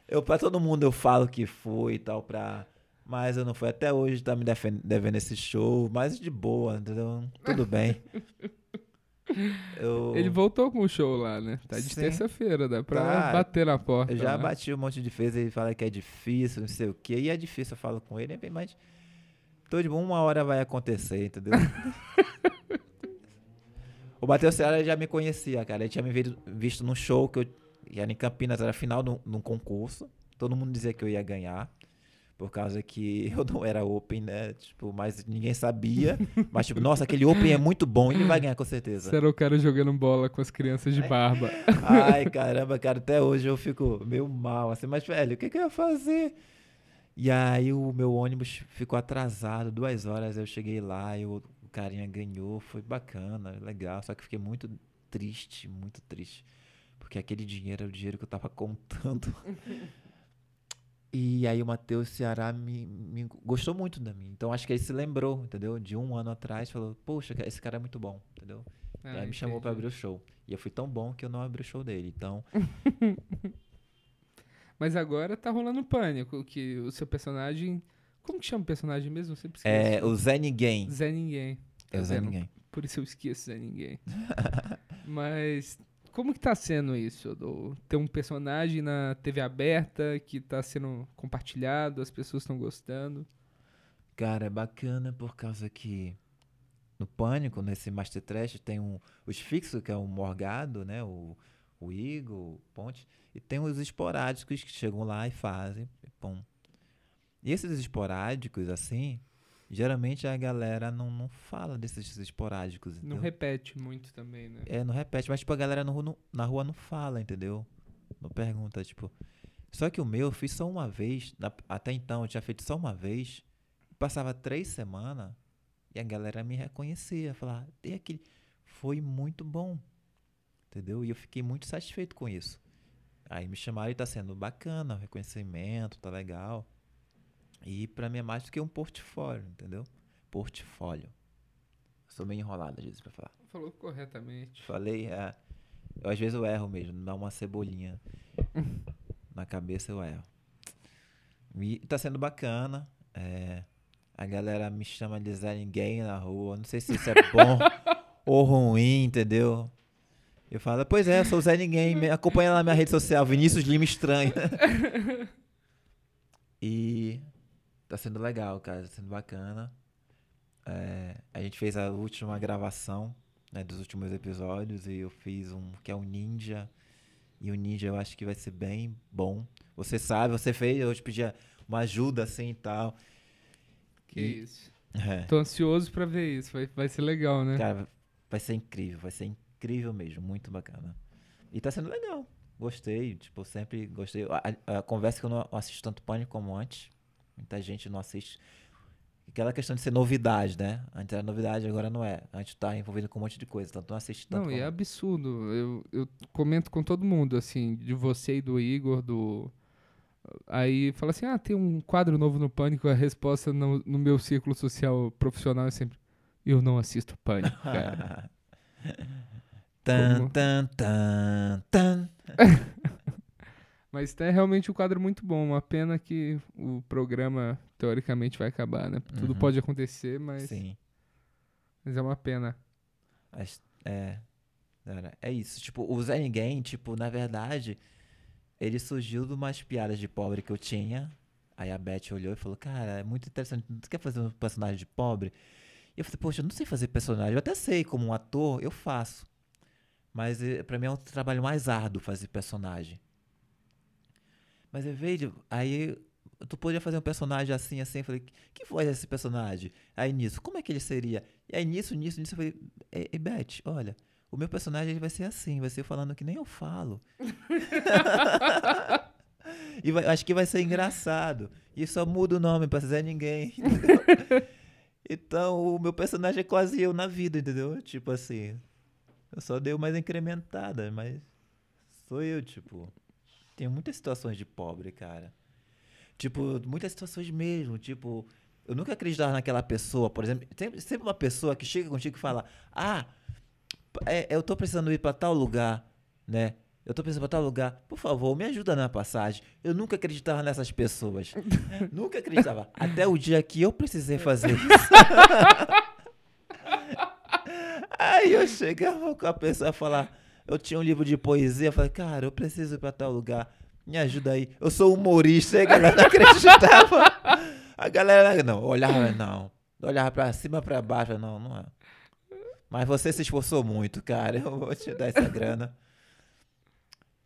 Eu, pra todo mundo eu falo que fui e tal, pra. Mas eu não fui. Até hoje tá me devendo esse show, mas de boa, entendeu? Tudo bem. [laughs] Eu, Ele voltou com o show lá, né? Tá de terça-feira, dá pra Tá. bater na porta. eu já lá. bati um monte de vezes, ele fala que é difícil, não sei o quê. E é difícil, eu falo com ele, mas. Tô de boa, uma hora vai acontecer, entendeu? [laughs] o Bateu Ceará já me conhecia, cara. Ele tinha me visto, num show que eu. Era em Campinas, era final de um- concurso. Todo mundo dizia que eu ia ganhar. Por causa que [laughs] eu não era open, né? Tipo, mas ninguém sabia. Mas, tipo, nossa, aquele open é muito bom, ele vai ganhar com certeza. Você era o cara jogando bola com as crianças de barba. Ai, [laughs] caramba, cara, até hoje eu fico meio mal, assim, mas, velho, o que, que eu ia fazer? E aí o meu ônibus ficou atrasado, duas horas eu cheguei lá e o carinha ganhou, foi bacana, legal, só que eu fiquei muito triste, muito triste. Porque aquele dinheiro era o dinheiro que eu tava contando. [laughs] E aí o Matheus Ceará me, me gostou muito da mim. Então acho que ele se lembrou, entendeu? De um ano atrás, falou, poxa, esse cara é muito bom, entendeu? E Ah, aí me chamou pra entendi. abrir o show. E eu fui tão bom que eu não abri o show dele. Então, [laughs] Mas agora tá rolando pânico, que o seu personagem. Como que chama o personagem mesmo? Sempre é esqueço. o Zé Ninguém. Zé Ninguém. Zé vendo? Ninguém. Por isso eu esqueço Zé Ninguém. [laughs] Mas como que tá sendo isso? Do, ter um personagem na TV aberta que tá sendo compartilhado, as pessoas estão gostando. Cara, é bacana por causa que no Pânico, nesse Master Trash, tem um, os fixos, que é o Morgado, né? O, o Igor, o Ponte. E tem os esporádicos que chegam lá e fazem. E, pum. e esses esporádicos, assim, geralmente a galera não, não fala desses esporádicos. Não entendeu? repete muito também, né? É, não repete, mas tipo, a galera no, no- na rua não fala, entendeu? Não pergunta, tipo. Só que o meu eu fiz só uma vez, na- até então eu tinha feito só uma vez, passava três semanas e a galera me reconhecia, falava, tem aquele. Foi muito bom, entendeu? E eu fiquei muito satisfeito com isso. Aí me chamaram e tá sendo bacana, o reconhecimento, tá legal. E pra mim é mais do que um portfólio, entendeu? Portfólio. Sou meio enrolado às vezes pra falar. Falou corretamente. Falei, é. Eu, às vezes eu erro mesmo, dá uma cebolinha [laughs] na cabeça eu erro. E tá sendo bacana. é, a galera me chama de Zé Ninguém na rua. Não sei se isso é bom [laughs] ou ruim, entendeu? Eu falo, pois é, eu sou o Zé Ninguém. Me acompanha lá na minha rede social, Vinícius Lima Estranho. [laughs] e tá sendo legal, cara. Tá sendo bacana. É, a gente fez a última gravação né, dos últimos episódios e eu fiz um que é um ninja. E o ninja eu acho que vai ser bem bom. Você sabe, você fez, eu te pedia uma ajuda assim e tal. Que E- isso. É. Tô ansioso pra ver isso. Vai, vai ser legal, né? Cara, vai ser incrível, vai ser incrível mesmo, muito bacana. E tá sendo legal. Gostei, tipo, sempre gostei. A, a- a conversa que eu não assisto tanto pânico como antes. Muita gente não assiste. Aquela questão de ser novidade, né? Antes era novidade, agora não é. Antes tá envolvido com um monte de coisa, tanto não assiste tanto Não, e como... é absurdo. Eu, eu comento com todo mundo, assim, de você e do Igor, do. Aí fala assim: ah, tem um quadro novo no Pânico. A resposta no, no meu círculo social profissional é sempre: eu não assisto Pânico, [laughs] cara. tan, tan, tan, tan. [laughs] Mas é realmente um quadro muito bom. Uma pena que o programa, teoricamente, vai acabar, né? Tudo Uhum. pode acontecer, mas Sim. Mas é uma pena. Mas, é, cara, é isso. Tipo, o Zé Ninguém, tipo, na verdade, ele surgiu de umas piadas de pobre que eu tinha. Aí a Beth olhou e falou, cara, é muito interessante. Tu quer fazer um personagem de pobre? E eu falei, poxa, eu não sei fazer personagem. Eu até sei, como um ator, eu faço. Mas eh, pra mim é um trabalho mais árduo fazer personagem. Mas eu vejo, aí tu podia fazer um personagem assim, assim. Eu falei, que voz é esse personagem? Aí nisso, como é que ele seria? E aí nisso, nisso, nisso, eu falei, ei, ei, Beth, olha, o meu personagem ele vai ser assim, vai ser falando que nem eu falo. [laughs] e vai- acho que vai ser engraçado. E só muda o nome pra Zé Ninguém. [laughs] entendeu? então, o meu personagem é quase eu na vida, entendeu? Tipo assim, eu só dei uma incrementada, mas sou eu, tipo. Tem muitas situações de pobre, cara. Tipo, muitas situações mesmo. Tipo, eu nunca acreditava naquela pessoa, por exemplo. Sempre, sempre uma pessoa que chega contigo e fala: Ah, é, eu tô precisando ir pra tal lugar, né? Eu tô precisando ir pra tal lugar. Por favor, me ajuda na passagem. Eu nunca acreditava nessas pessoas. [laughs] nunca acreditava. Até o dia que eu precisei fazer isso. [laughs] Aí eu chegava com a pessoa a falar. Eu tinha um livro de poesia, eu falei, cara, eu preciso ir pra tal lugar. Me ajuda aí. Eu sou humorista, aí a galera não [laughs] acreditava. A galera não, olhava, não. Olhava pra cima, pra baixo, não, não é. Mas você se esforçou muito, cara. [laughs] Eu vou te dar essa grana.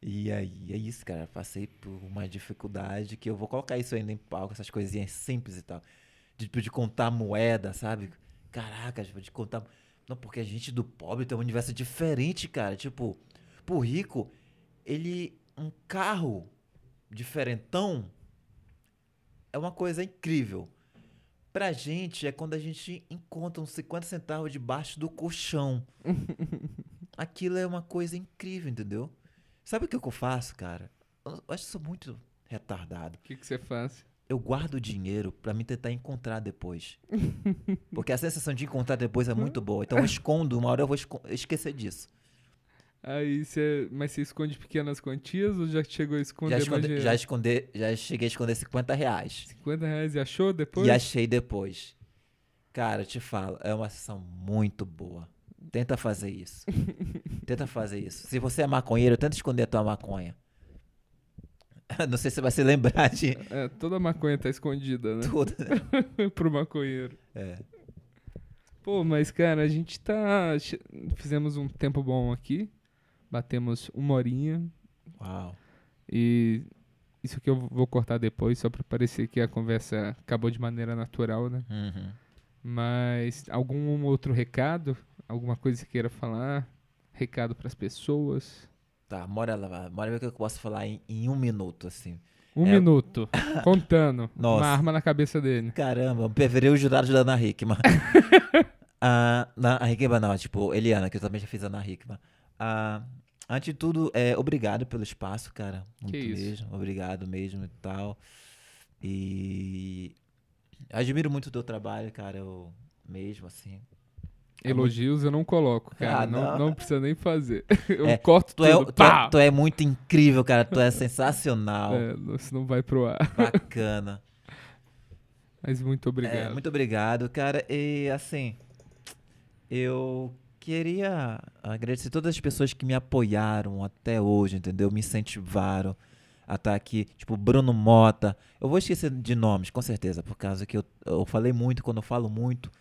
E aí, é isso, cara. Passei por uma dificuldade que eu vou colocar isso ainda em palco, essas coisinhas simples e tal. De, tipo, de contar moeda, sabe? Caraca, tipo, de contar. Não, porque a gente do pobre tem um universo diferente, cara. Tipo, pro rico, ele. Um carro diferentão é uma coisa incrível. Pra gente é quando a gente encontra uns 50 centavos debaixo do colchão. [laughs] Aquilo é uma coisa incrível, entendeu? Sabe o que eu faço, cara? Eu acho que sou muito retardado. O que, que você faz? Eu guardo o dinheiro pra me tentar encontrar depois. [laughs] Porque a sensação de encontrar depois é muito boa. Então eu [laughs] escondo, uma hora eu vou esquecer disso. Aí você. Mas você esconde pequenas quantias ou já chegou a esconder Já, mais esconde, dinheiro? já, esconder, já cheguei a esconder 50 reais. 50 reais e achou depois? E achei depois. Cara, eu te falo, é uma sessão muito boa. Tenta fazer isso. [laughs] tenta fazer isso. Se você é maconheiro, tenta esconder a tua maconha. [laughs] Não sei se você vai se lembrar de É, toda maconha tá escondida, né? né? [laughs] Pro maconheiro. É. Pô, mas cara, a gente tá. Fizemos um tempo bom aqui. Batemos uma horinha. Uau. E isso que eu vou cortar depois, só pra parecer que a conversa acabou de maneira natural, né? Uhum. Mas algum outro recado? Alguma coisa que queira falar? Recado pras pessoas? Tá, bora lá. Bora ver o que eu posso falar em, em um minuto, assim. Um É. minuto. [laughs] Contando. Nossa. Uma arma na cabeça dele. Caramba, preferei os jurados da Ana Hickman. [laughs] ah, na, a Hickman não, tipo, Eliana, que eu também já fiz a Ana Hickman. Ah, antes de tudo, é, obrigado pelo espaço, cara. Muito isso. mesmo. Obrigado mesmo e tal. E admiro muito o teu trabalho, cara, eu mesmo, assim. Elogios eu não coloco, cara. Ah, não, não. não precisa nem fazer. [laughs] Eu É, corto Tu é, tudo. tu, é, tu é muito incrível, cara. Tu é sensacional. É, isso não vai pro ar. Bacana. [laughs] Mas muito obrigado. É, muito obrigado, cara. E assim, eu queria agradecer todas as pessoas que me apoiaram até hoje, entendeu? Me incentivaram a estar aqui. Tipo, Bruno Mota. Eu vou esquecer de nomes, com certeza, por causa que eu, eu falei muito, quando eu falo muito,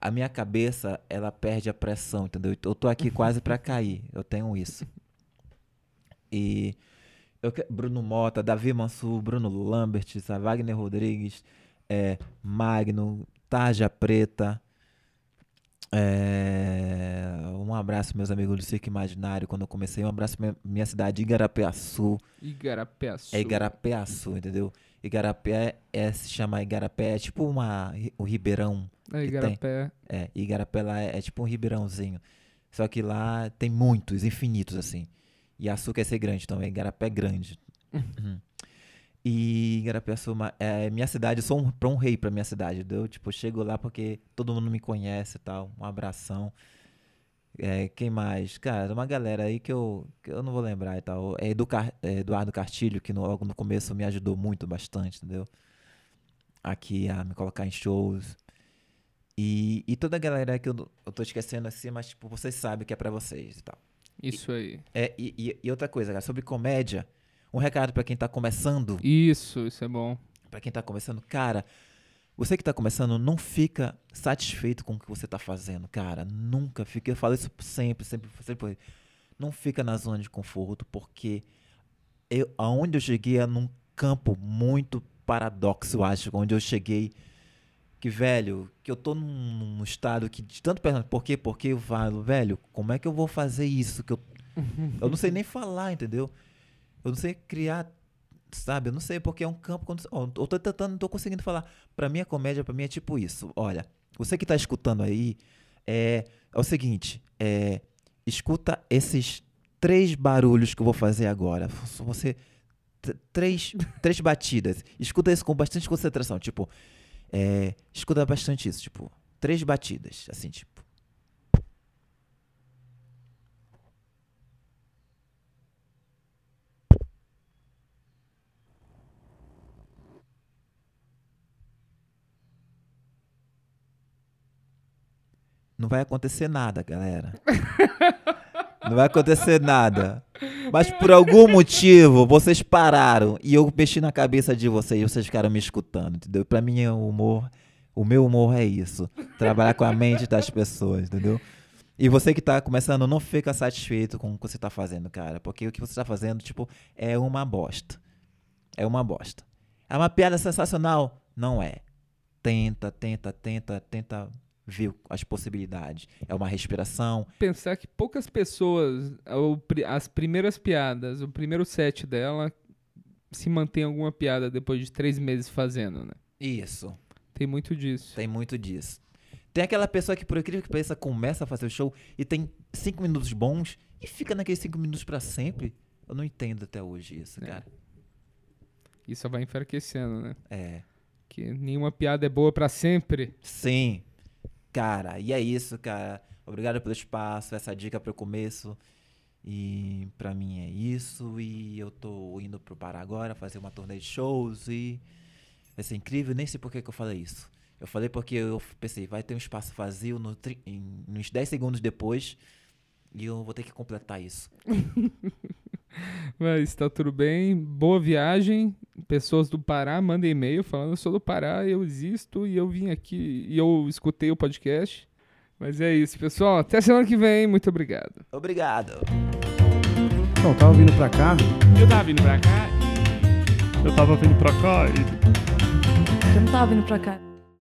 a minha cabeça, ela perde a pressão, entendeu? Eu tô aqui quase pra cair. Eu tenho isso. E eu, Bruno Mota, Davi Mansur, Bruno Lambert? Wagner Rodrigues, é, Magno, Tarja Preta. é, um abraço, meus amigos do Circo Imaginário, quando eu comecei. Um abraço minha, minha cidade, Igarapé-Açu. Igarapé-Açu. É Igarapé-Açu, entendeu? Igarapé é, se chama Igarapé, é tipo uma, o Ribeirão. É, Igarapé. É, Igarapé lá é, é tipo um ribeirãozinho. Só que lá tem muitos, infinitos, assim. E Açu quer ser grande, então é Igarapé é grande. [laughs] Uhum. E Igarapé-Açu ma- é minha cidade, eu sou um, pra um rei pra minha cidade, entendeu? Tipo, chego lá porque todo mundo me conhece e tal. Um abração. É, quem mais? Cara, uma galera aí que eu, que eu não vou lembrar e tal. É, Edu Car- é, Eduardo Castilho, que no- logo no começo me ajudou muito, bastante, entendeu? Aqui a me colocar em shows. E, e toda a galera que eu, eu tô esquecendo assim, mas tipo, vocês sabem que é pra vocês e tal. Isso aí. É, e, e- e outra coisa, cara, sobre comédia, um recado pra quem tá começando, Isso, isso é bom. pra quem tá começando, cara, você que tá começando, não fica satisfeito com o que você tá fazendo, cara. Nunca fica. Eu falo isso sempre, sempre, sempre. Não fica na zona de conforto, porque eu, aonde eu cheguei é num campo muito paradoxo, eu acho, onde eu cheguei. Que, velho, que eu tô num, num estado que de tanto pensando, por quê? Porque eu falo, velho, como é que eu vou fazer isso? Que eu, [laughs] eu não sei nem falar, entendeu? Eu não sei criar, sabe? Eu não sei, porque é um campo. Quando, ó, eu tô tentando, não tô conseguindo falar. Pra mim, a comédia, pra mim, é tipo isso. Olha, você que tá escutando aí, é, é o seguinte: é, escuta esses três barulhos que eu vou fazer agora. Você. Três, três batidas. Escuta isso com bastante concentração. Tipo, é, escuta bastante isso. Tipo, três batidas. Assim, tipo. Não vai acontecer nada, galera. [laughs] Não vai acontecer nada. Mas por algum motivo, vocês pararam e eu mexi na cabeça de vocês e vocês ficaram me escutando, entendeu? Pra mim, o humor, o meu humor é isso. Trabalhar com a mente das pessoas, entendeu? E você que tá começando, não fica satisfeito com o que você tá fazendo, cara. Porque o que você tá fazendo, tipo, é uma bosta. É uma bosta. É uma piada sensacional? Não é. Tenta, tenta, tenta, tenta ver as possibilidades. É uma respiração. Pensar que poucas pessoas, as primeiras piadas, o primeiro set dela, se mantém alguma piada depois de três meses fazendo, né? Isso. Tem muito disso. Tem muito disso. Tem aquela pessoa que, por incrível que pareça, começa a fazer o show e tem cinco minutos bons e fica naqueles cinco minutos pra sempre. Eu não entendo até hoje isso, É. cara. Isso vai enfraquecendo, né? É. Que nenhuma piada é boa pra sempre. Sim. Cara, e é isso, cara. Obrigado pelo espaço, essa dica pro começo. E pra mim é isso. E eu tô indo pro Pará agora fazer uma turnê de shows e vai ser incrível. Nem sei por que, que eu falei isso. Eu falei porque eu pensei, vai ter um espaço vazio no tri- uns 10 segundos depois e eu vou ter que completar isso. [laughs] Mas tá tudo bem. Boa viagem. Pessoas do Pará, mandem e-mail falando eu sou do Pará, eu existo e eu vim aqui e eu escutei o podcast. Mas é isso, pessoal. Até semana que vem. Muito obrigado. Obrigado. Então, tava vindo pra cá, Eu tava vindo pra cá e. Eu tava vindo pra cá e. Eu não tava vindo pra cá.